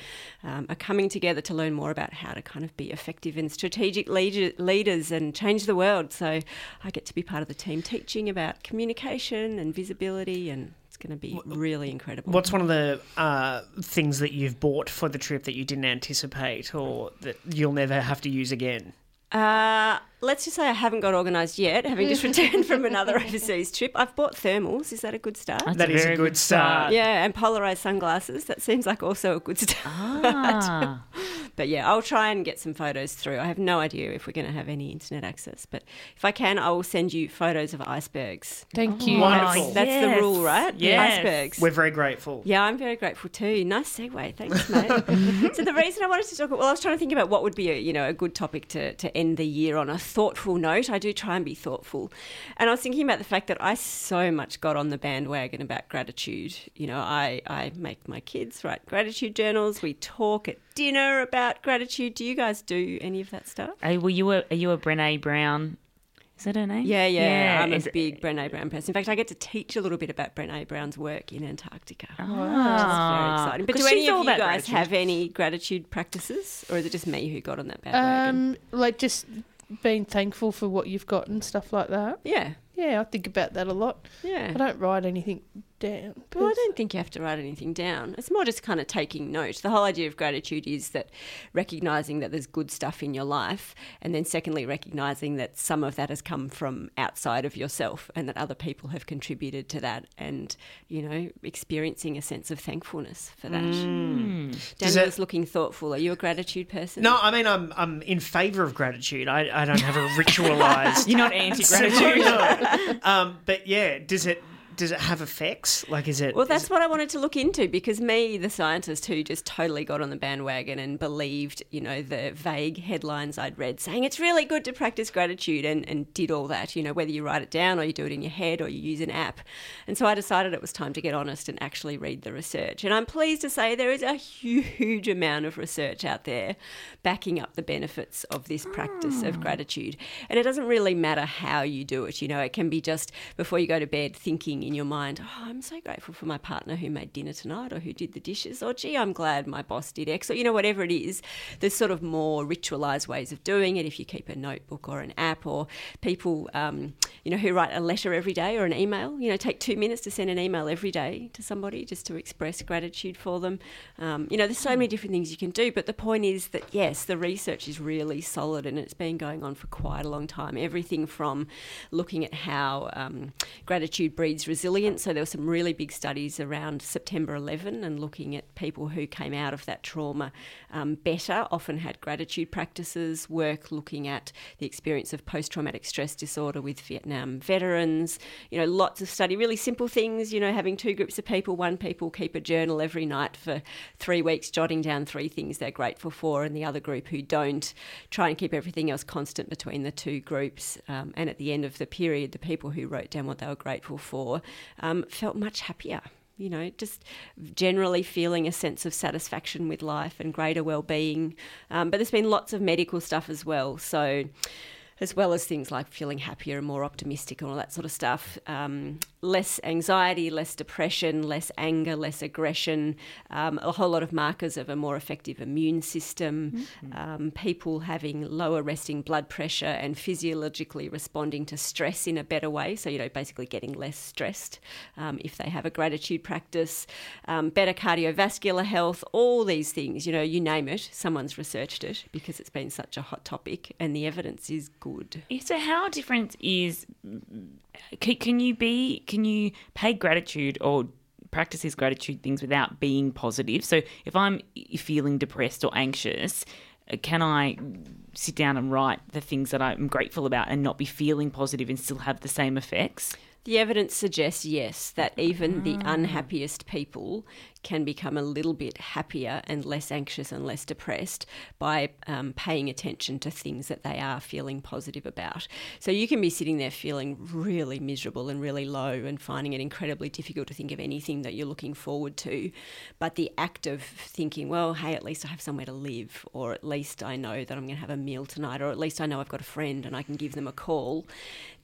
um, are coming together to learn more about how to kind of be effective and strategic leader- leaders and change the world. So I get to be part of the team teaching about communication and visibility, and it's going to be really incredible. What's one of the uh, things that you've bought for the trip that you didn't anticipate or that you'll never have to use again? Uh, let's just say I haven't got organised yet, having just returned from another overseas trip. I've bought thermals. Is that a good start? That's That is a very good start. Yeah, and polarized sunglasses. That seems like also a good start. Ah. But yeah, I'll try and get some photos through. I have no idea if we're going to have any internet access, but if I can, I will send you photos of icebergs. Thank oh, you. Wonderful. That's the yes. rule, right? Yes. Icebergs. We're very grateful. Yeah, I'm very grateful too. Nice segue, thanks, mate. so the reason I wanted to talk, well, I was trying to think about what would be a you know a good topic to to end the year on a thoughtful note. I do try and be thoughtful, and I was thinking about the fact that I so much got on the bandwagon about gratitude. You know, I I make my kids write gratitude journals. We talk at dinner about gratitude. Do you guys do any of that stuff? Are, were you a, are you a Brene Brown? Is that her name? Yeah, yeah, I'm a is- big Brene Brown person. In fact, I get to teach a little bit about Brene Brown's work in Antarctica. Ah. Very exciting. But do any of you guys gratitude. have any gratitude practices, or is it just me who got on that bandwagon? Um, like just being thankful for what you've got and stuff like that. yeah, Yeah, I think about that a lot. yeah. I don't write anything down. Well, I don't think you have to write anything down. It's more just kind of taking note. The whole idea of gratitude is that recognizing that there's good stuff in your life, and then secondly, recognizing that some of that has come from outside of yourself and that other people have contributed to that, and, you know, experiencing a sense of thankfulness for that. Does Daniel's it- looking thoughtful. Are you a gratitude person? No, I mean I'm I'm in favour of gratitude. I, I don't have a ritualised. You're not anti-gratitude. No. um, but yeah, does it does it have effects? Like, is it? Well, that's what I wanted to look into because me, the scientist who just totally got on the bandwagon and believed, you know, the vague headlines I'd read saying it's really good to practice gratitude and, and did all that, you know, whether you write it down or you do it in your head or you use an app. And so I decided it was time to get honest and actually read the research. And I'm pleased to say there is a huge amount of research out there backing up the benefits of this practice of hmm. gratitude. And it doesn't really matter how you do it, you know, it can be just before you go to bed thinking in your mind, oh, I'm so grateful for my partner who made dinner tonight or who did the dishes, or gee, I'm glad my boss did X, or, you know, whatever it is. There's sort of more ritualized ways of doing it if you keep a notebook or an app, or people, um, you know, who write a letter every day or an email, you know, take two minutes to send an email every day to somebody just to express gratitude for them. Um, you know, there's so many different things you can do, but the point is that, yes, the research is really solid and it's been going on for quite a long time. Everything from looking at how um, gratitude breeds. So there were some really big studies around September 11 and looking at people who came out of that trauma um, better, often had gratitude practices, work looking at the experience of post traumatic stress disorder with Vietnam veterans. You know, lots of study, really simple things, you know, having two groups of people, one people keep a journal every night for three weeks, jotting down three things they're grateful for, and the other group who don't try and keep everything else constant between the two groups. Um, and at the end of the period, the people who wrote down what they were grateful for um, felt much happier. You know, just generally feeling a sense of satisfaction with life and greater well-being. Um, but there's been lots of medical stuff as well. So, as well as things like feeling happier and more optimistic and all that sort of stuff. Um, less anxiety, less depression, less anger, less aggression, um, a whole lot of markers of a more effective immune system, um, people having lower resting blood pressure and physiologically responding to stress in a better way. So, you know, basically getting less stressed um, if they have a gratitude practice, um, better cardiovascular health, all these things, you know, you name it, someone's researched it because it's been such a hot topic and the evidence is good. Yeah, So how different is can, can you be can you pay gratitude or practice these gratitude things without being positive? So if I'm feeling depressed or anxious, uh, can I sit down and write the things that I'm grateful about and not be feeling positive and still have the same effects? The evidence suggests yes, that even the unhappiest people can become a little bit happier and less anxious and less depressed by um, paying attention to things that they are feeling positive about. So you can be sitting there feeling really miserable and really low and finding it incredibly difficult to think of anything that you're looking forward to. But the act of thinking, well, hey, at least I have somewhere to live, or at least I know that I'm going to have a meal tonight, or at least I know I've got a friend and I can give them a call,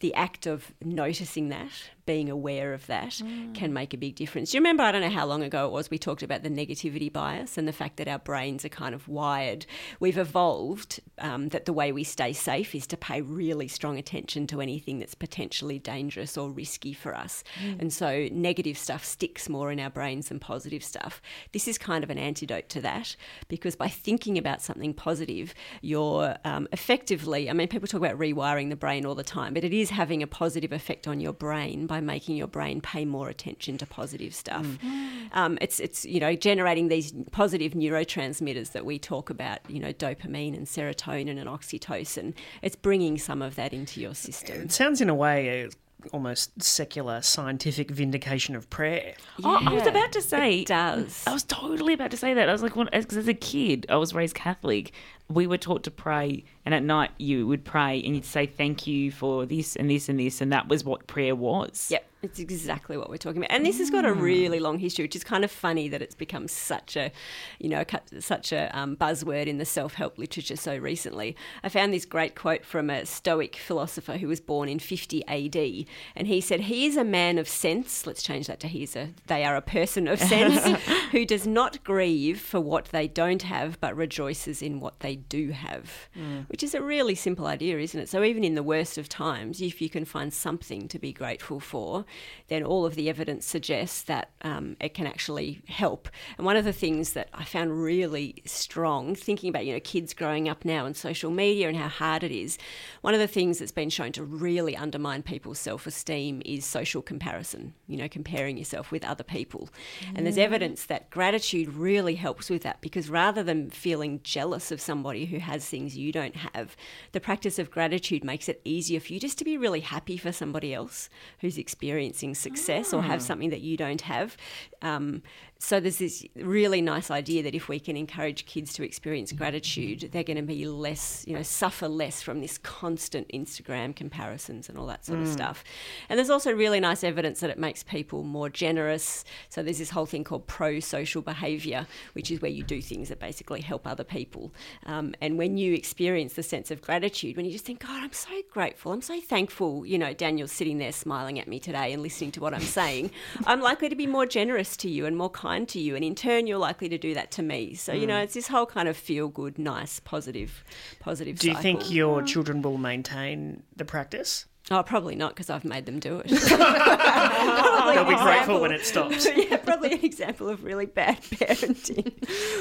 the act of noticing that, being aware of that, can make a big difference. Do you remember, I don't know how long ago it was, we talked about the negativity bias and the fact that our brains are kind of wired. We've evolved um, that the way we stay safe is to pay really strong attention to anything that's potentially dangerous or risky for us. And so negative stuff sticks more in our brains than positive stuff. This is kind of an antidote to that because by thinking about something positive, you're um, effectively, I mean, people talk about rewiring the brain all the time, but it is having a positive effect on your brain by making your brain pay more attention to positive stuff. Um, it's, it's, you know, generating these positive neurotransmitters that we talk about, you know, dopamine and serotonin and oxytocin. It's bringing some of that into your system. It sounds in a way a almost secular scientific vindication of prayer. Oh, I was about to say It does. I was totally about to say that. I was like, well, as, 'cause as a kid, I was raised Catholic. We were taught to pray, and at night you would pray and you'd say thank you for this and this and this, and that was what prayer was. Yep, it's exactly what we're talking about. And this has got a really long history, which is kind of funny that it's become such a, you know, such a um, buzzword in the self-help literature so recently. I found this great quote from a Stoic philosopher who was born in 50 AD, and he said, "He is a man of sense." Let's change that to "He's a." They are a person of sense who does not grieve for what they don't have, but rejoices in what they do have, which is a really simple idea, isn't it? So even in the worst of times, if you can find something to be grateful for, then all of the evidence suggests that um, it can actually help. And one of the things that I found really strong, thinking about you know kids growing up now and social media and how hard it is, one of the things that's been shown to really undermine people's self-esteem is social comparison. You know, comparing yourself with other people, and there's evidence that gratitude really helps with that because rather than feeling jealous of somebody who has things you don't have, the practice of gratitude makes it easier for you just to be really happy for somebody else who's experiencing success or have something that you don't have. Um, so there's this really nice idea that if we can encourage kids to experience gratitude, they're going to be less, you know, suffer less from this constant Instagram comparisons and all that sort of stuff. And there's also really nice evidence that it makes people more generous. So there's this whole thing called pro-social behaviour, which is where you do things that basically help other people. Um, and when you experience the sense of gratitude, when you just think, God, I'm so grateful, I'm so thankful, you know, Daniel's sitting there smiling at me today and listening to what I'm saying, I'm likely to be more generous to you and more kind to you. And in turn, you're likely to do that to me. So, you know, mm. it's this whole kind of feel good, nice, positive, positive Do you think your mm. children will maintain the practice? Oh, probably not because I've made them do it. They'll be grateful when it stops. yeah, probably an example of really bad parenting.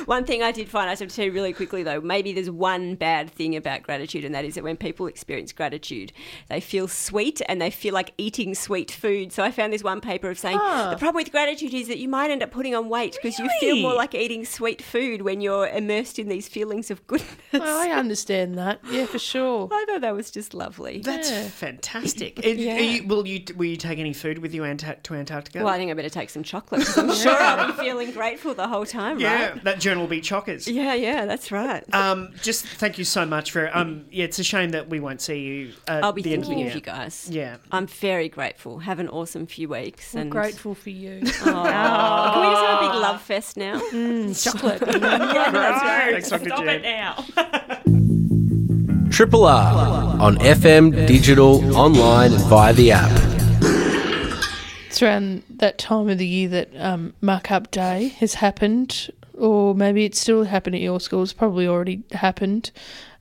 one thing I did find, I have to tell you really quickly though, maybe there's one bad thing about gratitude, and that is that when people experience gratitude, they feel sweet and they feel like eating sweet food. So I found this one paper of saying ah. the problem with gratitude is that you might end up putting on weight because you feel more like eating sweet food when you're immersed in these feelings of goodness. Well, I understand that. Yeah, for sure. I thought that was just lovely. That's Yeah. fantastic. Are- are Yeah. you- will you will you take any food with you Anta- to Antarctica? Well, I think I better take some chocolate. I'm sure I'll be feeling grateful the whole time, yeah, right? that journal will be chockers. Yeah, yeah, that's right. Um, just thank you so much for. Um, yeah, it's a shame that we won't see you. At I'll be the end of the thinking year. of you guys. Yeah. I'm very grateful. Have an awesome few weeks. I'm and grateful for you. Aw. Can we just have a big love fest now? Chocolate. yeah, that's right. Thanks, Dr. Stop Jen. it now. Triple R on FM, digital, online, and via the app. It's around that time of the year that um, Muck Up Day has happened, or maybe it's still happened at your school. It's probably already happened.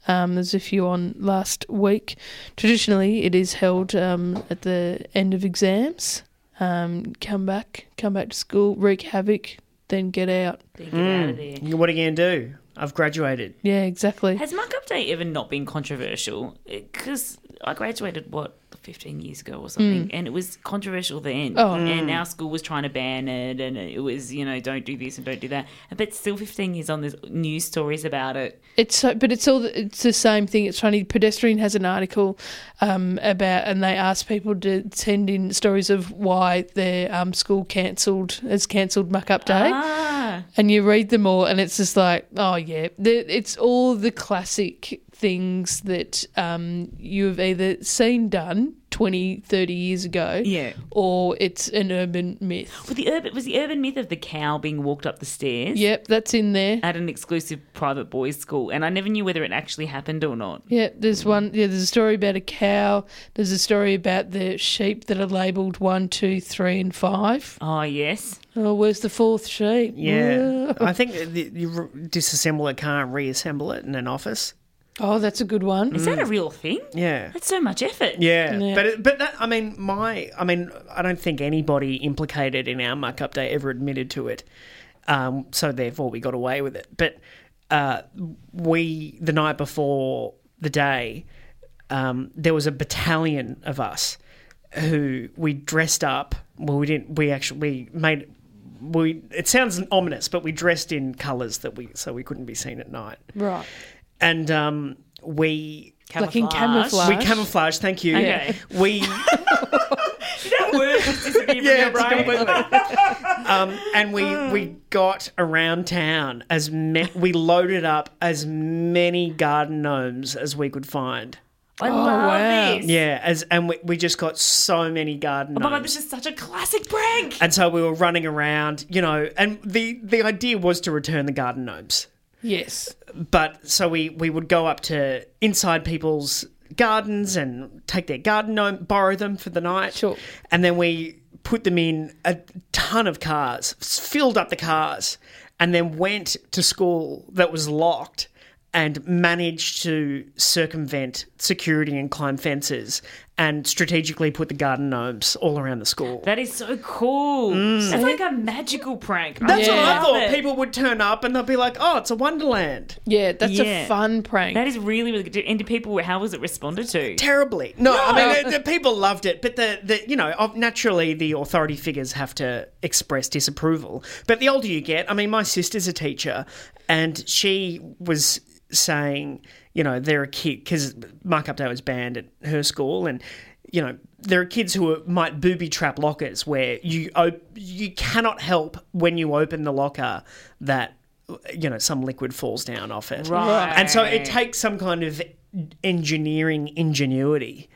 Um, there's a few on last week. Traditionally, it is held um, at the end of exams. Um, come back, come back to school, wreak havoc, then get out. Then get out of there. What are you going to do? I've graduated. Yeah, exactly. Has Muck Up Day ever not been controversial? Because I graduated what 15 years ago or something, and it was controversial then. Oh. And our school was trying to ban it, and it was you know don't do this and don't do that. But still, 15 years on, there's news stories about it. It's so, but it's all it's the same thing. It's funny. Pedestrian has an article um, about, and they ask people to send in stories of why their um, school cancelled has cancelled Muck Up Day, Ah, and you read them all, and it's just like, oh yeah, it's all the classic things that um, you've either seen done 20, 30 years ago, Yeah. or it's an urban myth. well, the urban was the urban myth of the cow being walked up the stairs. Yep, that's in there. At an exclusive private boys' school, and I never knew whether it actually happened or not. Yeah, there's one. Yeah, there's a story about a cow. There's a story about the sheep that are labelled one, two, three, and five. Oh yes, Oh, where's the fourth sheep? Yeah, I think the- you re- disassemble a car and reassemble it in an office. Oh, that's a good one. is that a real thing? Yeah, That's so much effort. yeah, Yeah. but it, but that, I mean, my I mean, I don't think anybody implicated in our muck up day ever admitted to it. Um, so therefore, we got away with it. But uh, we the night before the day, um, there was a battalion of us who we dressed up. Well, we didn't. We actually we made. We it sounds ominous, but we dressed in colours that we so we couldn't be seen at night, Right. And um, we Like in Camouflage. camouflage. we camouflage. Thank you. Okay. We That word just disappeared from yeah, your brain. completely. um, and we we got around town as ma- we loaded up as many garden gnomes as we could find. I Oh, love wow. this. Yeah, as and we, we just got so many garden Oh gnomes. my god, this is such a classic prank. and so we were running around, you know, and the the idea was to return the garden gnomes. Yes. But so we we would go up to inside people's gardens and take their garden gnome, borrow them for the night. Sure. And then we put them in a ton of cars, filled up the cars, and then went to school that was locked and managed to circumvent security and climb fences and strategically put the garden gnomes all around the school. That is so cool. That's like a magical prank. Mm. That's what I love thought. it. People would turn up and they'll be like, "Oh, it's a wonderland." Yeah, that's Yeah. a fun prank. That is really, really good. And did people, how was it responded to? terribly. No, I mean the, the people loved it, but the, the you know ob- naturally the authority figures have to express disapproval. But the older you get, I mean, my sister's a teacher, and she was saying, you know, there are kids because muck up day was banned at her school, and you know. There are kids who are, might booby trap lockers where you op- you cannot help when you open the locker that you know some liquid falls down off it, Right. and so it takes some kind of engineering ingenuity.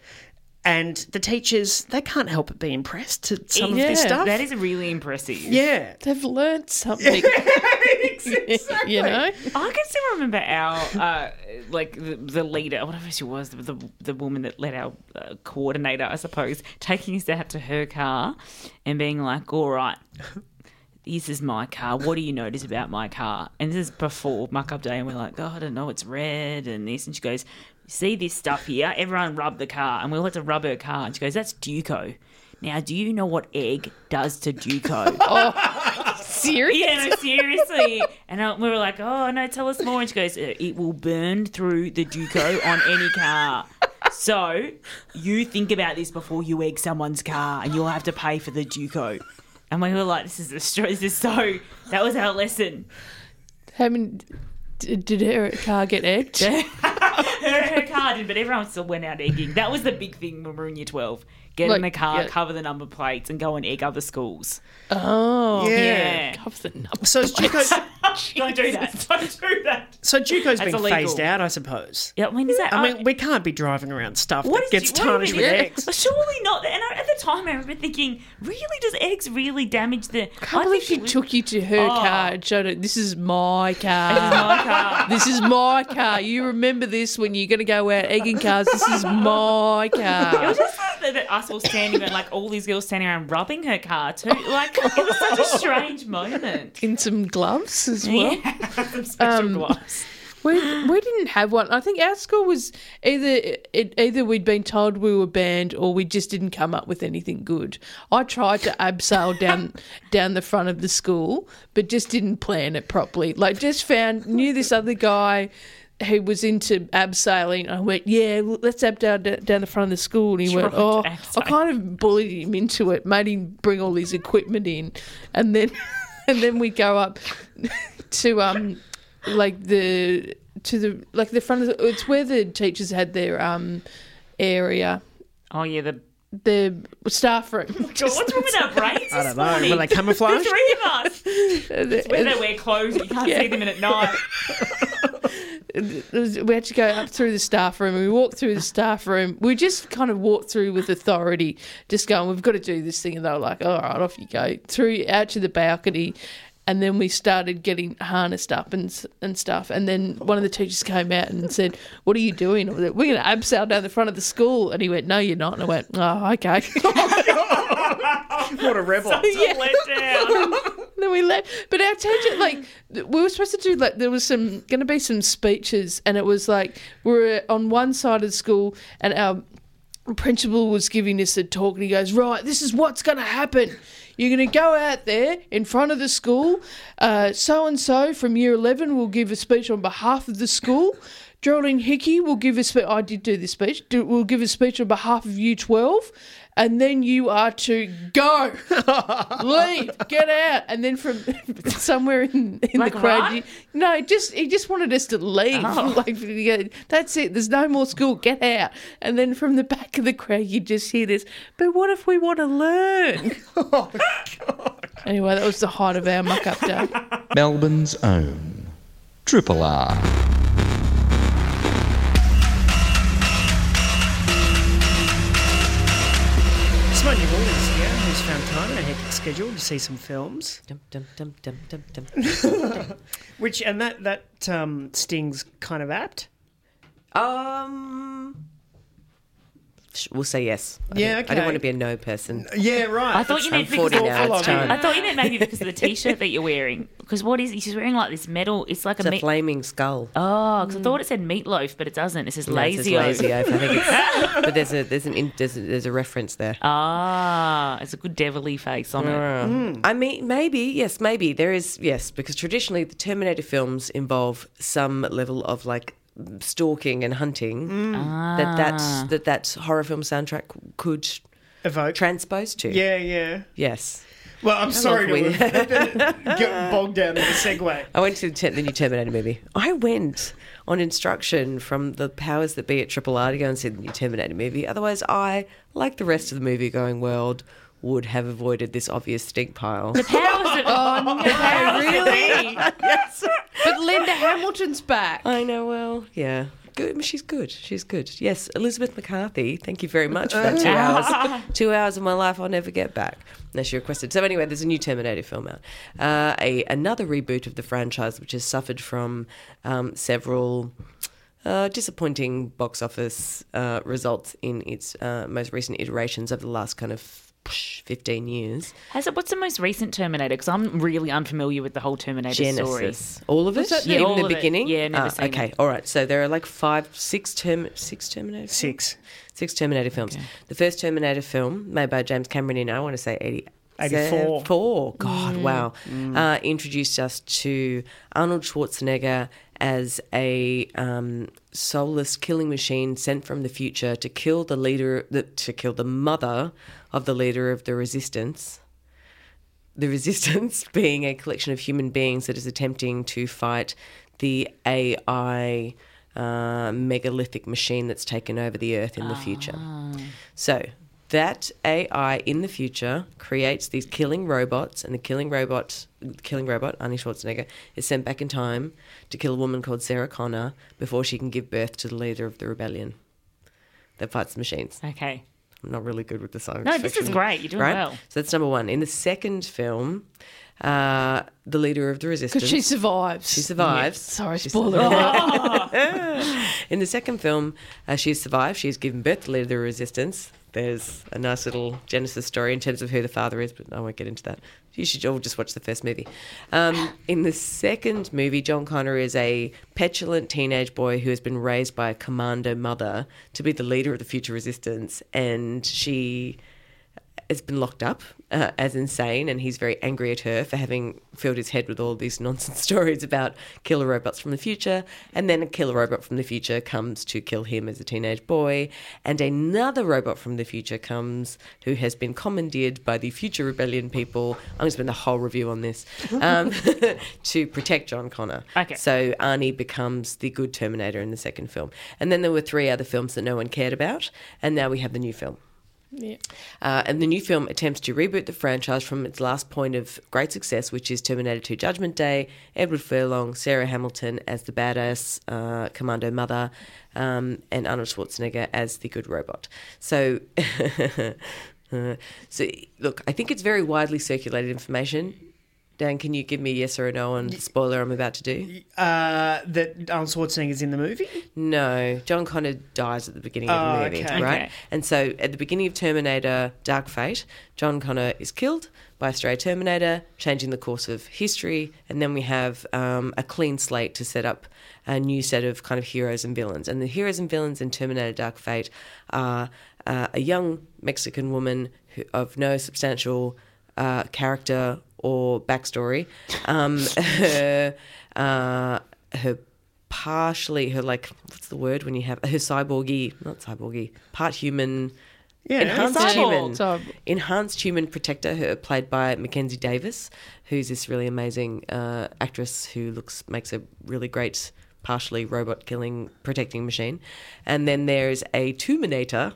And the teachers, they can't help but be impressed to some of this stuff. That is really impressive. yeah. They've learned something. you know? I can still remember our uh, like the, the leader, whatever she was, the the, the woman that led our uh, coordinator, I suppose, taking us out to her car and being like, "All right, this is my car. What do you notice about my car?" And this is before muck up day, and we're like, "Oh, I don't know, it's red and this." And she goes, "See this stuff here? Everyone rub the car," and we all had to rub her car. And she goes, "That's Duco." Now, do you know what egg does to Duco? Serious? Yeah, no, seriously. And uh, we were like, oh, no, tell us more. And she goes, uh, it will burn through the Duco on any car. So you think about this before you egg someone's car and you'll have to pay for the Duco. And we were like, this is a str- this is so, that was our lesson. How many, did, did her car get egged? her, her car did, but everyone still went out egging. That was the big thing when we were in year 12. Get in the car, yeah. cover the number plates, and go and egg other schools. Oh. Yeah. Yeah. Cover the number. So is Duco, Don't do that. Don't do that. so Duco's That's been illegal. phased out, I suppose. Yeah, I mean, is that. I mean, we can't be driving around stuff What that is gets you tarnished with Yeah. eggs. Well, Surely not. And I, at the time, I remember thinking, really, does eggs really damage the? I can't believe she it took you to her oh. car and showed her, this is my car. my car. This is my car. You remember this when you're going to go out egging cars. This is my car. It was just like that, that us all standing and like all these girls standing around rubbing her car too. Like it was such a strange moment. In some gloves as well. Yeah, some special um, gloves. We, we didn't have one. I think our school was either it, either we'd been told we were banned or we just didn't come up with anything good. I tried to abseil down down the front of the school, but just didn't plan it properly. Like just found knew this other guy who was into abseiling. I went, yeah, let's abseil down the front of the school. And he went, oh, I kind of bullied him into it, made him bring all his equipment in, and then and then we go up to um like the to the like the front of the, it's where the teachers had their um area Oh yeah, the the staff room. God, what's wrong with our brains? I don't know. Were they camouflage? The three of us. It's where they wear clothes. You can't Yeah. see them in at night. It was- we had to go up through the staff room. We walked through the staff room. We just kind of walked through with authority, just going, "We've got to do this thing." And they were like, "All right, off you go." Through out to the balcony, and then we started getting harnessed up and and stuff. And then one of the teachers came out and said, "What are you doing?" Like, We're going to abseil down the front of the school. And he went, "No, you're not." And I went, "Oh, okay." What a rebel. It's a letdown. then we left. But our teacher, like, we were supposed to do, like, there was some, going to be some speeches, and it was like, we were on one side of the school, and our principal was giving us a talk, and he goes, Right, this is what's going to happen. You're going to go out there in front of the school. So and so from year 11 will give a speech on behalf of the school. Geraldine Hickey will give a speech. I did do this speech. Do, will give a speech on behalf of you 12. And then you are to go, leave, get out, and then from somewhere in, in Like the crowd, you, no, just he just wanted us to leave. Oh. Like yeah, that's it. There's no more school. Get out. And then from the back of the crowd, you just hear this. But what if we want to learn? Oh, Anyway, that was the height of our muck up day. Melbourne's own Triple R. schedule to see some films. Dum, dum, dum, dum, dum, dum. Which and that that um, stings kind of apt. Um, we'll say yes. I Yeah, don't- I don't want to be a no person. Yeah, right. I thought you meant because 40 now, of, it's time. I thought you meant maybe because of the t-shirt that you're wearing. Because what is? She's wearing like this metal. It's like It's a a meat. flaming skull. Oh, because I hmm. thought it said meatloaf, but it doesn't. It says No, it says lazy. lazy oaf. I think it's, but there's a there's an in, there's, a, there's a reference there. Ah, it's a good devilly face on it. Ah. Hmm. I mean, maybe yes, maybe there is yes, because traditionally the Terminator films involve some level of like stalking and hunting mm. that that's ah. that that horror film soundtrack could Evoke. transpose to. yeah, yeah. Yes. Well, I'm sorry to we- get bogged down in the segue. I went to the, the new Terminator movie. I went on instruction from the powers that be at Triple R to go and see the new Terminator movie. Otherwise, I, like the rest of the movie going world, would have avoided this obvious stink pile. The powers of oh no, really? Yes. But Linda Hamilton's back. I know, well, yeah. Good. She's good. She's good. Yes, Elizabeth McCarthy. Thank you very much for that two hours. Two hours of my life I'll never get back. No, she requested. So anyway, there's a new Terminator film out. Uh, a another reboot of the franchise, which has suffered from um, several. Uh, disappointing box office uh, results in its uh, most recent iterations over the last kind of 15 years. Has it? What's the most recent Terminator? Because I'm really unfamiliar with the whole Terminator story. All of it? that- Yeah, Even all the of it. beginning? Yeah, never Ah, seen Okay, it. all right. So there are like five, six, term, six Terminator films? Six. Six Terminator films. The first Terminator film, made by James Cameron in, I want to say 80, 84. Four. God, wow. Uh, introduced us to Arnold Schwarzenegger as a um, soulless killing machine sent from the future to kill the leader, the, to kill the mother of the leader of the resistance. The resistance being a collection of human beings that is attempting to fight the AI uh, megalithic machine that's taken over the earth in the future. So that AI in the future creates these killing robots, and the killing robot, killing robot Arnie Schwarzenegger, is sent back in time to kill a woman called Sarah Connor before she can give birth to the leader of the rebellion that fights the machines. Okay. I'm not really good with the science. No, this is great. You're doing well. So that's number one. In the second film, uh, the leader of the resistance. Because she survives. She survives. Sorry, She spoiler alert. In the second film, uh, she has survived. She has given birth to the leader of the resistance. There's a nice little Genesis story in terms of who the father is, but I won't get into that. You should all just watch the first movie. Um, in the second movie, John Connor is a petulant teenage boy who has been raised by a commando mother to be the leader of the future resistance, and she has been locked up uh, as insane, and he's very angry at her for having filled his head with all these nonsense stories about killer robots from the future. And then a killer robot from the future comes to kill him as a teenage boy, and another robot from the future comes who has been commandeered by the Future Rebellion people. I'm going to spend the whole review on this um, to protect John Connor. Okay. So Arnie becomes the good Terminator in the second film, and then there were three other films that no one cared about, and now we have the new film. Yeah. Uh, and the new film attempts to reboot the franchise from its last point of great success, which is Terminator 2 Judgment Day, Edward Furlong, Sarah Hamilton as the badass uh, commando mother, um, and Arnold Schwarzenegger as the good robot. So, uh, so look, I think it's very widely circulated information. Dan, can you give me a yes or a no on the spoiler I'm about to do? Uh, that Arnold Schwarzenegger's in the movie. No, John Connor dies at the beginning of Oh, the movie, okay. right? Okay. And so at the beginning of Terminator Dark Fate, John Connor is killed by a stray Terminator, changing the course of history. And then we have um, a clean slate to set up a new set of kind of heroes and villains. And the heroes and villains in Terminator Dark Fate are uh, a young Mexican woman who, of no substantial uh, character or backstory. Um, her, uh, her partially her like what's the word when you have her cyborgy not cyborgy part human Yeah, enhanced cyborg. human enhanced human protector her played by Mackenzie Davis who's this really amazing uh, actress who looks makes a really great partially robot killing protecting machine and then there's a Terminator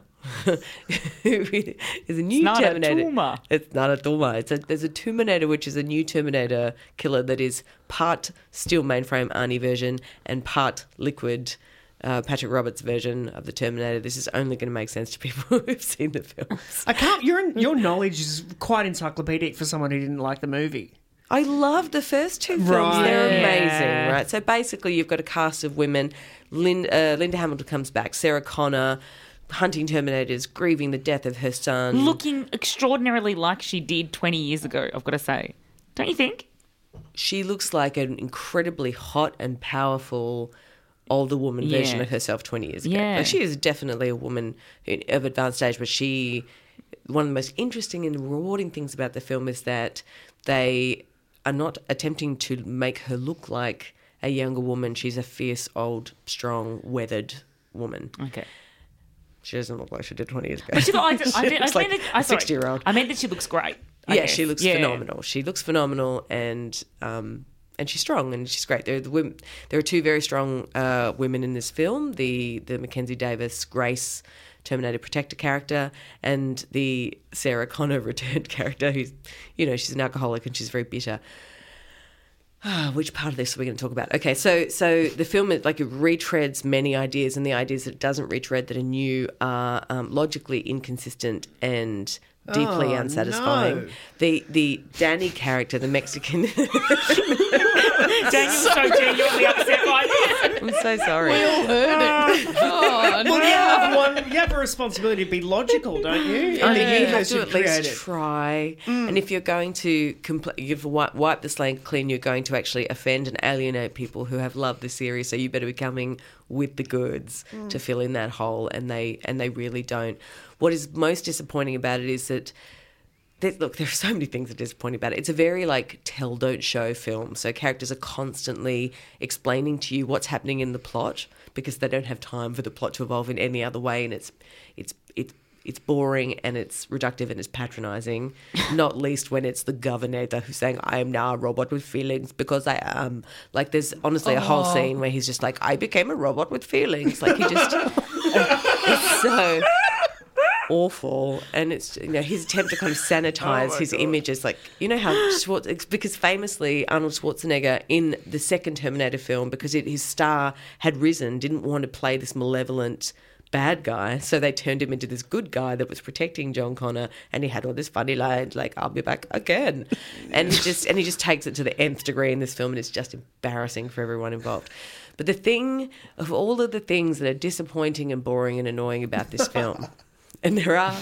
is a new not a Terminator tumor. it's not a Duma. It's a there's a Terminator, which is a new Terminator killer that is part steel mainframe Arnie version and part liquid uh, Patrick Roberts version of the Terminator. This is only going to make sense to people who've seen the films. I can't. Your your knowledge is quite encyclopedic for someone who didn't like the movie. I love the first two films. Right. They're amazing, right? So basically, you've got a cast of women. Uh, Linda Hamilton comes back. Sarah Connor, hunting Terminators, grieving the death of her son. Looking extraordinarily like she did 20 years ago, I've got to say. Don't you think? she looks like an incredibly hot and powerful older woman version of herself 20 years ago. Yeah. Like, she is definitely a woman of advanced age, but she, one of the most interesting and rewarding things about the film is that they are not attempting to make her look like a younger woman. She's a fierce, old, strong, weathered woman. Okay. She doesn't look like she did 20 years ago. But she, I, did- I, did, I, looks like meant that, I, a sorry. 60 year old. I meant that she looks great. I yeah, guess. she looks Yeah. phenomenal. She looks phenomenal, and um, and she's strong and she's great. There are the women, there are two very strong uh, women in this film: the the Mackenzie Davis Grace Terminator Protector character, and the Sarah Connor returned character, who's you know she's an alcoholic and she's very bitter. Ah, which part of this are we going to talk about? Okay, so so the film it, like it retreads many ideas, and the ideas that it doesn't retread that are new are um, logically inconsistent and deeply Oh, unsatisfying. no. The the Danny character, the Mexican. Daniel's so genuinely upset by. I'm so sorry. We all Heard it. Ah. God. Well, you have one. You have a responsibility to be logical, don't you? I In the mean, you have to you've at least created. try. Mm. And if you're going to compl- you've wi- wipe the slate clean, you're going to actually offend and alienate people who have loved the series. So you better be coming with the goods to mm. fill in that hole, and they and they really don't. What is most disappointing about it is that. There, look, there are so many things that are disappointing about it. It's a very like tell don't show film. So characters are constantly explaining to you what's happening in the plot because they don't have time for the plot to evolve in any other way, and it's it's it's it's boring and it's reductive and it's patronizing. Not least when it's the governor who's saying, "I am now a robot with feelings because I am." Like there's honestly a whole scene where he's just like, "I became a robot with feelings." Like he just it's so awful. And it's you know his attempt to kind of sanitize oh his image is like you know how Schwarz, it's because famously Arnold Schwarzenegger in the second Terminator film because it, his star had risen didn't want to play this malevolent bad guy. So they turned him into this good guy that was protecting John Connor and he had all this funny lines like I'll be back again. And he just and he just takes it to the nth degree in this film and it's just embarrassing for everyone involved. But the thing of all of the things that are disappointing and boring and annoying about this film and there are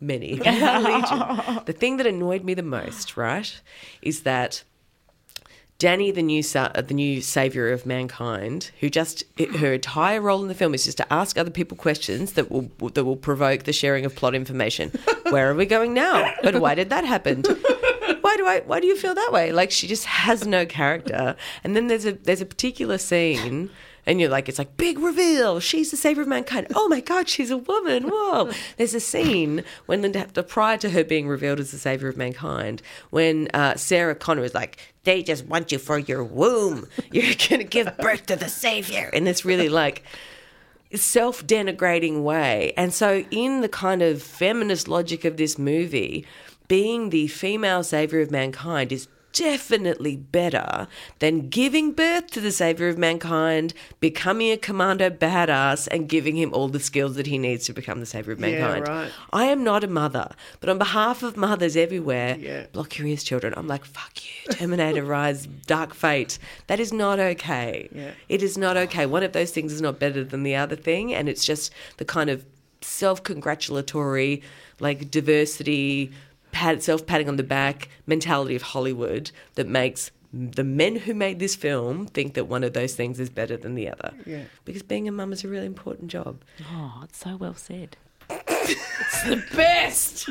many. The thing that annoyed me the most, right, is that Danny, the new sa- uh, the new savior of mankind, who just her entire role in the film is just to ask other people questions that will that will provoke the sharing of plot information. Where are we going now? But why did that happen? Why do I? Why do you feel that way? Like she just has no character. And then there's a there's a particular scene. And you're like, it's like big reveal. She's the savior of mankind. Oh my God, she's a woman. Whoa! There's a scene when Linda, prior to her being revealed as the savior of mankind, when uh, Sarah Connor is like, they just want you for your womb. You're gonna give birth to the savior, in this really like self denigrating way. And so, in the kind of feminist logic of this movie, being the female savior of mankind is definitely better than giving birth to the savior of mankind, becoming a commando badass, and giving him all the skills that he needs to become the savior of Yeah, mankind. right. I am not a mother, but on behalf of mothers everywhere, Yeah. block your ears, children. I'm like, fuck you, Terminator Rise, Dark Fate. That is not okay. Yeah. It is not okay. One of those things is not better than the other thing, and it's just the kind of self-congratulatory, like diversity, pat, self-patting on the back mentality of Hollywood that makes the men who made this film think that one of those things is better than the other. Yeah. Because being a mum is a really important job. Oh, it's so well said. It's the best.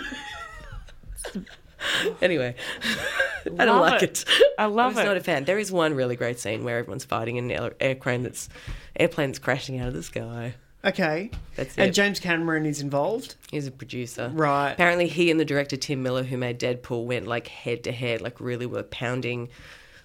Anyway, I don't like it. it. I love was it. not a fan. There is one really great scene where everyone's fighting in an air- airplane that's airplane that's crashing out of the sky. Okay. That's And it. James Cameron is involved. He's a producer. Right. Apparently, he and the director Tim Miller, who made Deadpool, went like head to head, like really were pounding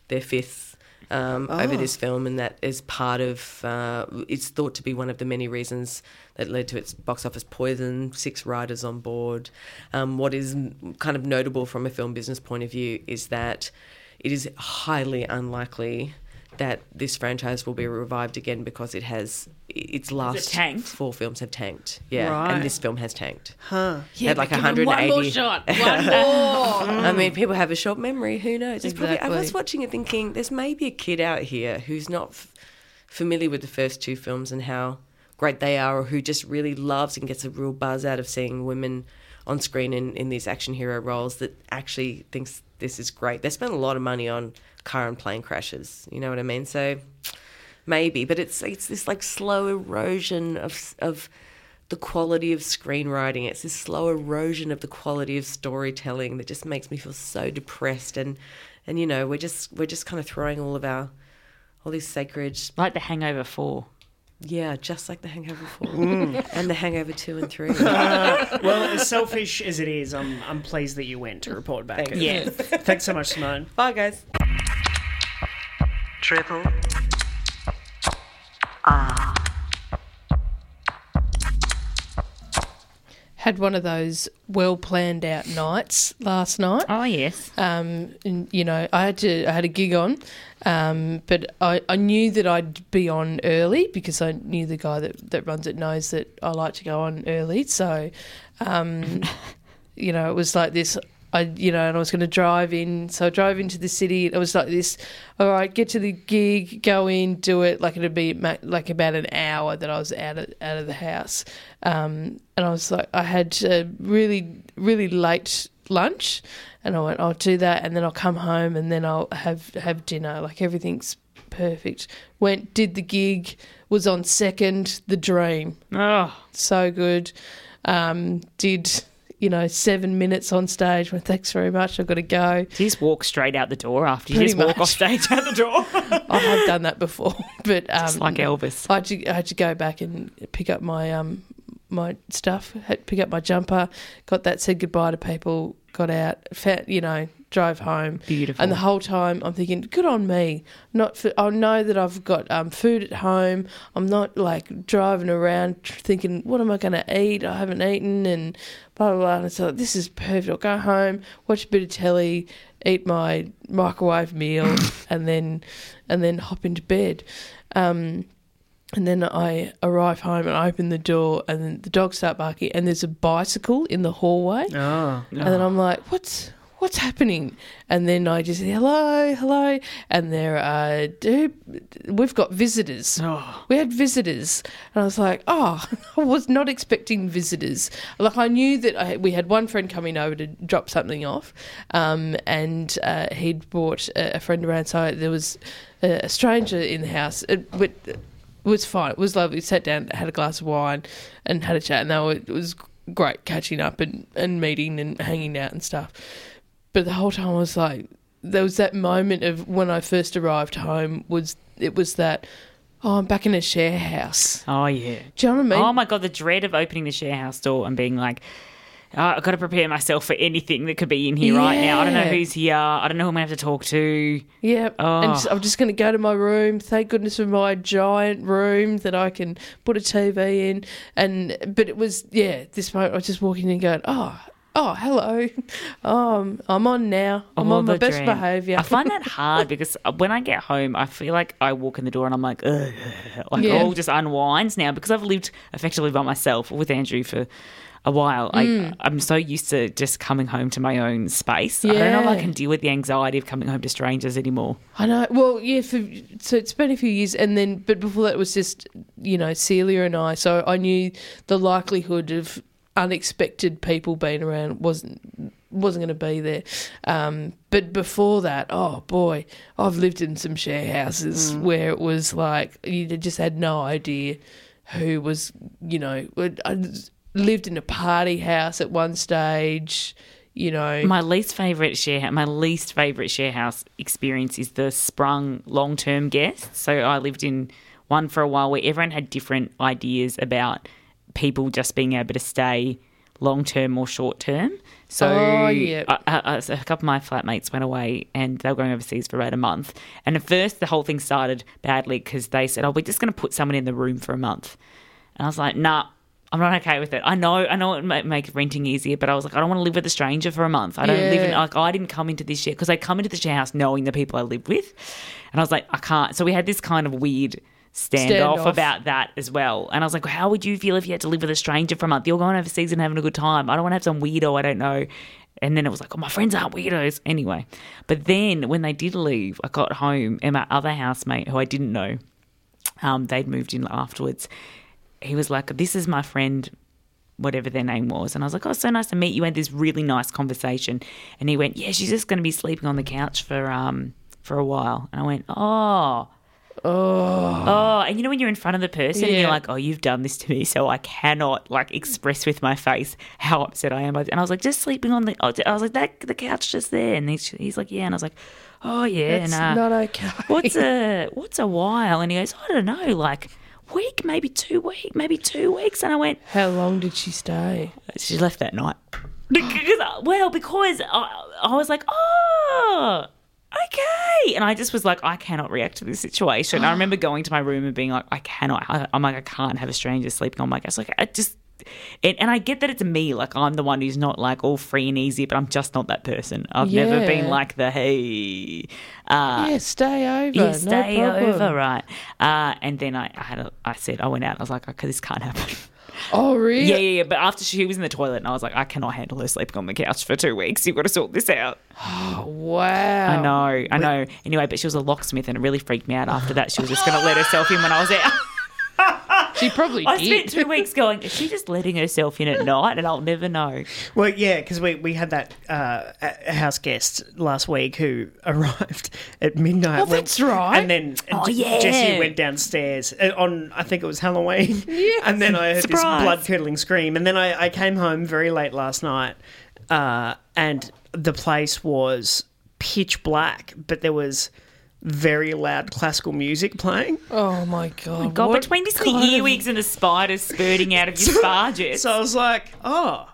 their fists um, over Oh. this film, and that is part of. Uh, it's thought to be one of the many reasons that led to its box office poison. Six writers on board. Um, what is kind of notable from a film business point of view is that it is highly unlikely that this franchise will be revived again because it has its last tanked? four films have tanked. Yeah, Right. and this film has tanked Huh. had like Give 180. One more shot. One more. I mean, people have a short memory. Who knows? It's probably, I was watching it thinking there's maybe a kid out here who's not f- familiar with the first two films and how great they are, or who just really loves and gets a real buzz out of seeing women on screen in, in these action hero roles that actually thinks this is great. They spent a lot of money on car and plane crashes. You know what I mean? So maybe, but it's it's this like slow erosion of of the quality of screenwriting. It's this slow erosion of the quality of storytelling that just makes me feel so depressed and and you know we're just we're just kind of throwing all of our all these sacred Like the Hangover 4. yeah just like the Hangover four mm. and the Hangover two and three. Well, as selfish as it is, I'm I'm pleased that you went to report back. Thanks. Yes. Thanks so much, Simone. Bye guys. Triple Had one of those well planned out nights last night. Oh, yes. Um, and, you know, I had to I had a gig on, um, but I, I knew that I'd be on early because I knew the guy that, that runs it knows that I like to go on early. So, um, you know, it was like this. I, you know, and I was going to drive in. So I drove into the city. It was like this. All right, get to the gig, go in, do it. Like it'd be ma- like about an hour that I was out of out of the house. Um, and I was like, I had a really really late lunch, and I went, I'll do that, and then I'll come home, and then I'll have have dinner. Like everything's perfect. Went, did the gig, was on second, the dream Oh, so good. Um, did you know seven minutes on stage? Went thanks very much. I've got to go. do you just walk straight out the door after you Pretty just walk off stage out the door? I have done that before, but um, Just like Elvis. I had, to, I had to go back and pick up my um my stuff. Pick up my jumper. Got that. Said goodbye to people. Got out. You know, drove home. Beautiful. And the whole time I'm thinking, good on me. Not for, I know that I've got um, food at home. I'm not like driving around thinking, what am I going to eat? I haven't eaten and blah blah blah. And so this is perfect. I'll go home, watch a bit of telly, eat my microwave meal, and then and then hop into bed. Um, and then I arrive home and I open the door, and the dogs start barking, and there's a bicycle in the hallway. Oh. And then I'm like, what's what's happening? And then I just say, hello, hello, and there are dude, we've got visitors. We had visitors, and I was like, oh, I was not expecting visitors. Like I knew that I, we had one friend coming over to drop something off, um, and uh, he'd brought a, a friend around, so there was a, a stranger in the house. It, but it was fine. It was lovely. We Sat down, had a glass of wine, and had a chat, and they were, it was great catching up and, and meeting and hanging out and stuff. But the whole time I was like, there was that moment of when I first arrived home was it was that oh I'm back in a share house. Oh yeah. Do you know what I mean? Oh my god, the dread of opening the share house door and being like, oh, I've got to prepare myself for anything that could be in here right now. I don't know who's here. I don't know who I'm gonna have to talk to. Yeah. Oh. And just- I'm just going to go to my room. Thank goodness for my giant room that I can put a TV in. And but it was yeah. This moment I was just walking in and going, oh, oh, hello. Um, I'm on now. I'm on my the best dread. behaviour. I find that hard because when I get home, I feel like I walk in the door and I'm like, Ugh, like Yeah. all just unwinds now because I've lived effectively by myself with Andrew for a while. Mm. I, I'm so used to just coming home to my own space. I don't know if I can deal with the anxiety of coming home to strangers anymore. I know. Well, yeah. For, so it's been a few years, and then but before that it was just you know Celia and I. So I knew the likelihood of unexpected people being around wasn't wasn't going to be there. Um, but before that, oh boy, I've lived in some share houses where it was like you just had no idea who was. You know, I lived in a party house at one stage. You know, My least favorite share, my least favorite share house experience is the sprung long term guests. So I lived in one for a while where everyone had different ideas about people just being able to stay long term or short term. So Oh, yeah. I, I, I- so a couple of my flatmates went away and they were going overseas for about a month. And at first, the whole thing started badly because they said, "Oh, we're just going to put someone in the room for a month." And I was like, "Nah." I'm not okay with it. I know, I know it might make renting easier, but I was like, I don't want to live with a stranger for a month. I don't live in like I didn't come into this share because I come into the share house knowing the people I live with, and I was like, I can't. So we had this kind of weird standoff, Standoff. about that as well. And I was like, how would you feel if you had to live with a stranger for a month? You're going overseas and having a good time. I don't want to have some weirdo I don't know. And then it was like, oh, my friends aren't weirdos. Anyway, but then when they did leave, I got home and my other housemate, who I didn't know, um, they'd moved in afterwards. He was like, this is my friend whatever their name was. And I was like, oh, so nice to meet you. We had this really nice conversation. And he went, yeah, she's just going to be sleeping on the couch for um for a while. And I went, oh. Oh. Oh, and you know when you're in front of the person and you're like, "Oh, you've done this to me, so I cannot like express with my face how upset I am." And I was like, "Just sleeping on the," I was like, "That the couch just there," and he's, he's like, "Yeah," and I was like, "Oh yeah," that's and uh, not okay. what's a what's a while? And he goes, I don't know, like week, maybe two week, maybe two weeks. And I went, How long did she stay? she left that night. Because, well, because I, I was like, oh, okay. And I just was like, I cannot react to this situation. I remember going to my room and being like, I cannot. I, I'm like, I can't have a stranger sleeping on my couch. Like, I just. And, and I get that it's me, like I'm the one who's not like all free and easy, but I'm just not that person. I've never been like the hey, uh, yeah, stay over. yeah, stay problem. over, right? Uh, and then I, I had, a, I said, I went out. I was like, okay, this can't happen. Oh, really? Yeah, yeah, yeah. But after she was in the toilet, and I was like, I cannot handle her sleeping on the couch for two weeks. You've got to sort this out. Wow. I know, I know. Anyway, but she was a locksmith, and it really freaked me out. After that, she was just going to let herself in when I was out. She probably I did. spent two weeks going, is she just letting herself in at night? And I'll never know. Well, yeah, because we, we had that uh, a- house guest last week who arrived at midnight. Oh, that's right. And then Oh, J- yeah. Jesse went downstairs uh, on, I think it was Halloween. Yes. And then I heard Surprise. this blood curdling scream. And then I, I came home very late last night uh, and the place was pitch black, but there was very loud classical music playing. Oh my god. God, what between this the kind of- earwigs and the spiders spurting out of your spa jets. So I was like, oh.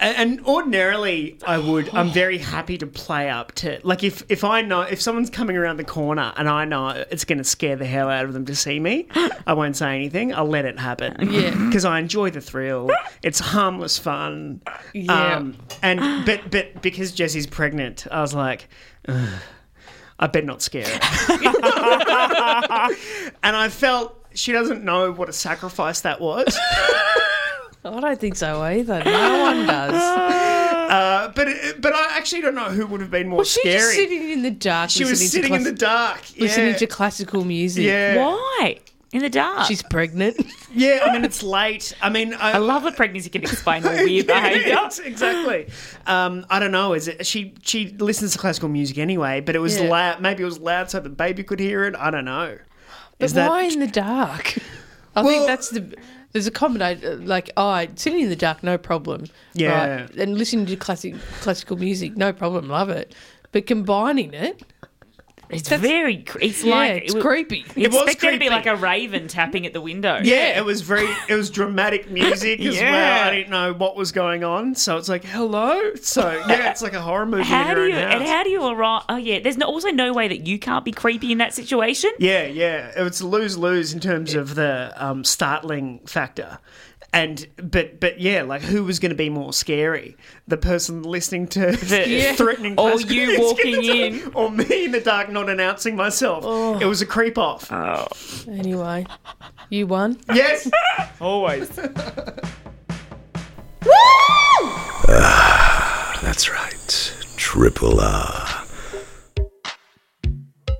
And, and ordinarily, I would. I'm very happy to play up to like if if I know if someone's coming around the corner and I know it's going to scare the hell out of them to see me, I won't say anything. I'll let it happen. Yeah. because I enjoy the thrill. It's harmless fun. Yeah. Um, and but but because Jessie's pregnant, I was like. "Ugh, I better not scare her. and I felt she doesn't know what a sacrifice that was. I don't think so either. No one does. Uh, but it, but I actually don't know who would have been more Was she scary. sitting in the dark? She was sitting in the dark, listening to classical music. yeah. Why? In the dark. She's pregnant. Yeah, I mean it's late. I mean, I, I love that pregnancy can explain all weird Yeah, behaviour. exactly. Um, I don't know. Is it she? She listens to classical music anyway, but it was Yeah. loud. Maybe it was loud so the baby could hear it. I don't know. But Is that why in the dark? I Well- think that's the. There's a combination like oh, sitting in the dark, no problem. Yeah. right? and listening to classic classical music, no problem, love it. But combining it, It's That's- very. cre- It's yeah, like it's it, creepy. You It was expect there to be like a raven tapping at the window. Yeah, it was very. It was dramatic music as Yeah. well. I didn't know what was going on, so it's like hello. So yeah, it's like a horror movie. How in do your you? own And how do you arrive? Oh yeah, there's no, also no way that you can't be creepy in that situation. Yeah, yeah. It's lose lose in terms of the um, startling factor. And but but yeah, like who was going to be more scary? The person listening to Yeah. threatening, Or you walking the dark, in. or me in the dark not announcing myself. Oh. It was a creep off. Oh. Anyway, you won. yes, Always. Ah, that's right. Triple R.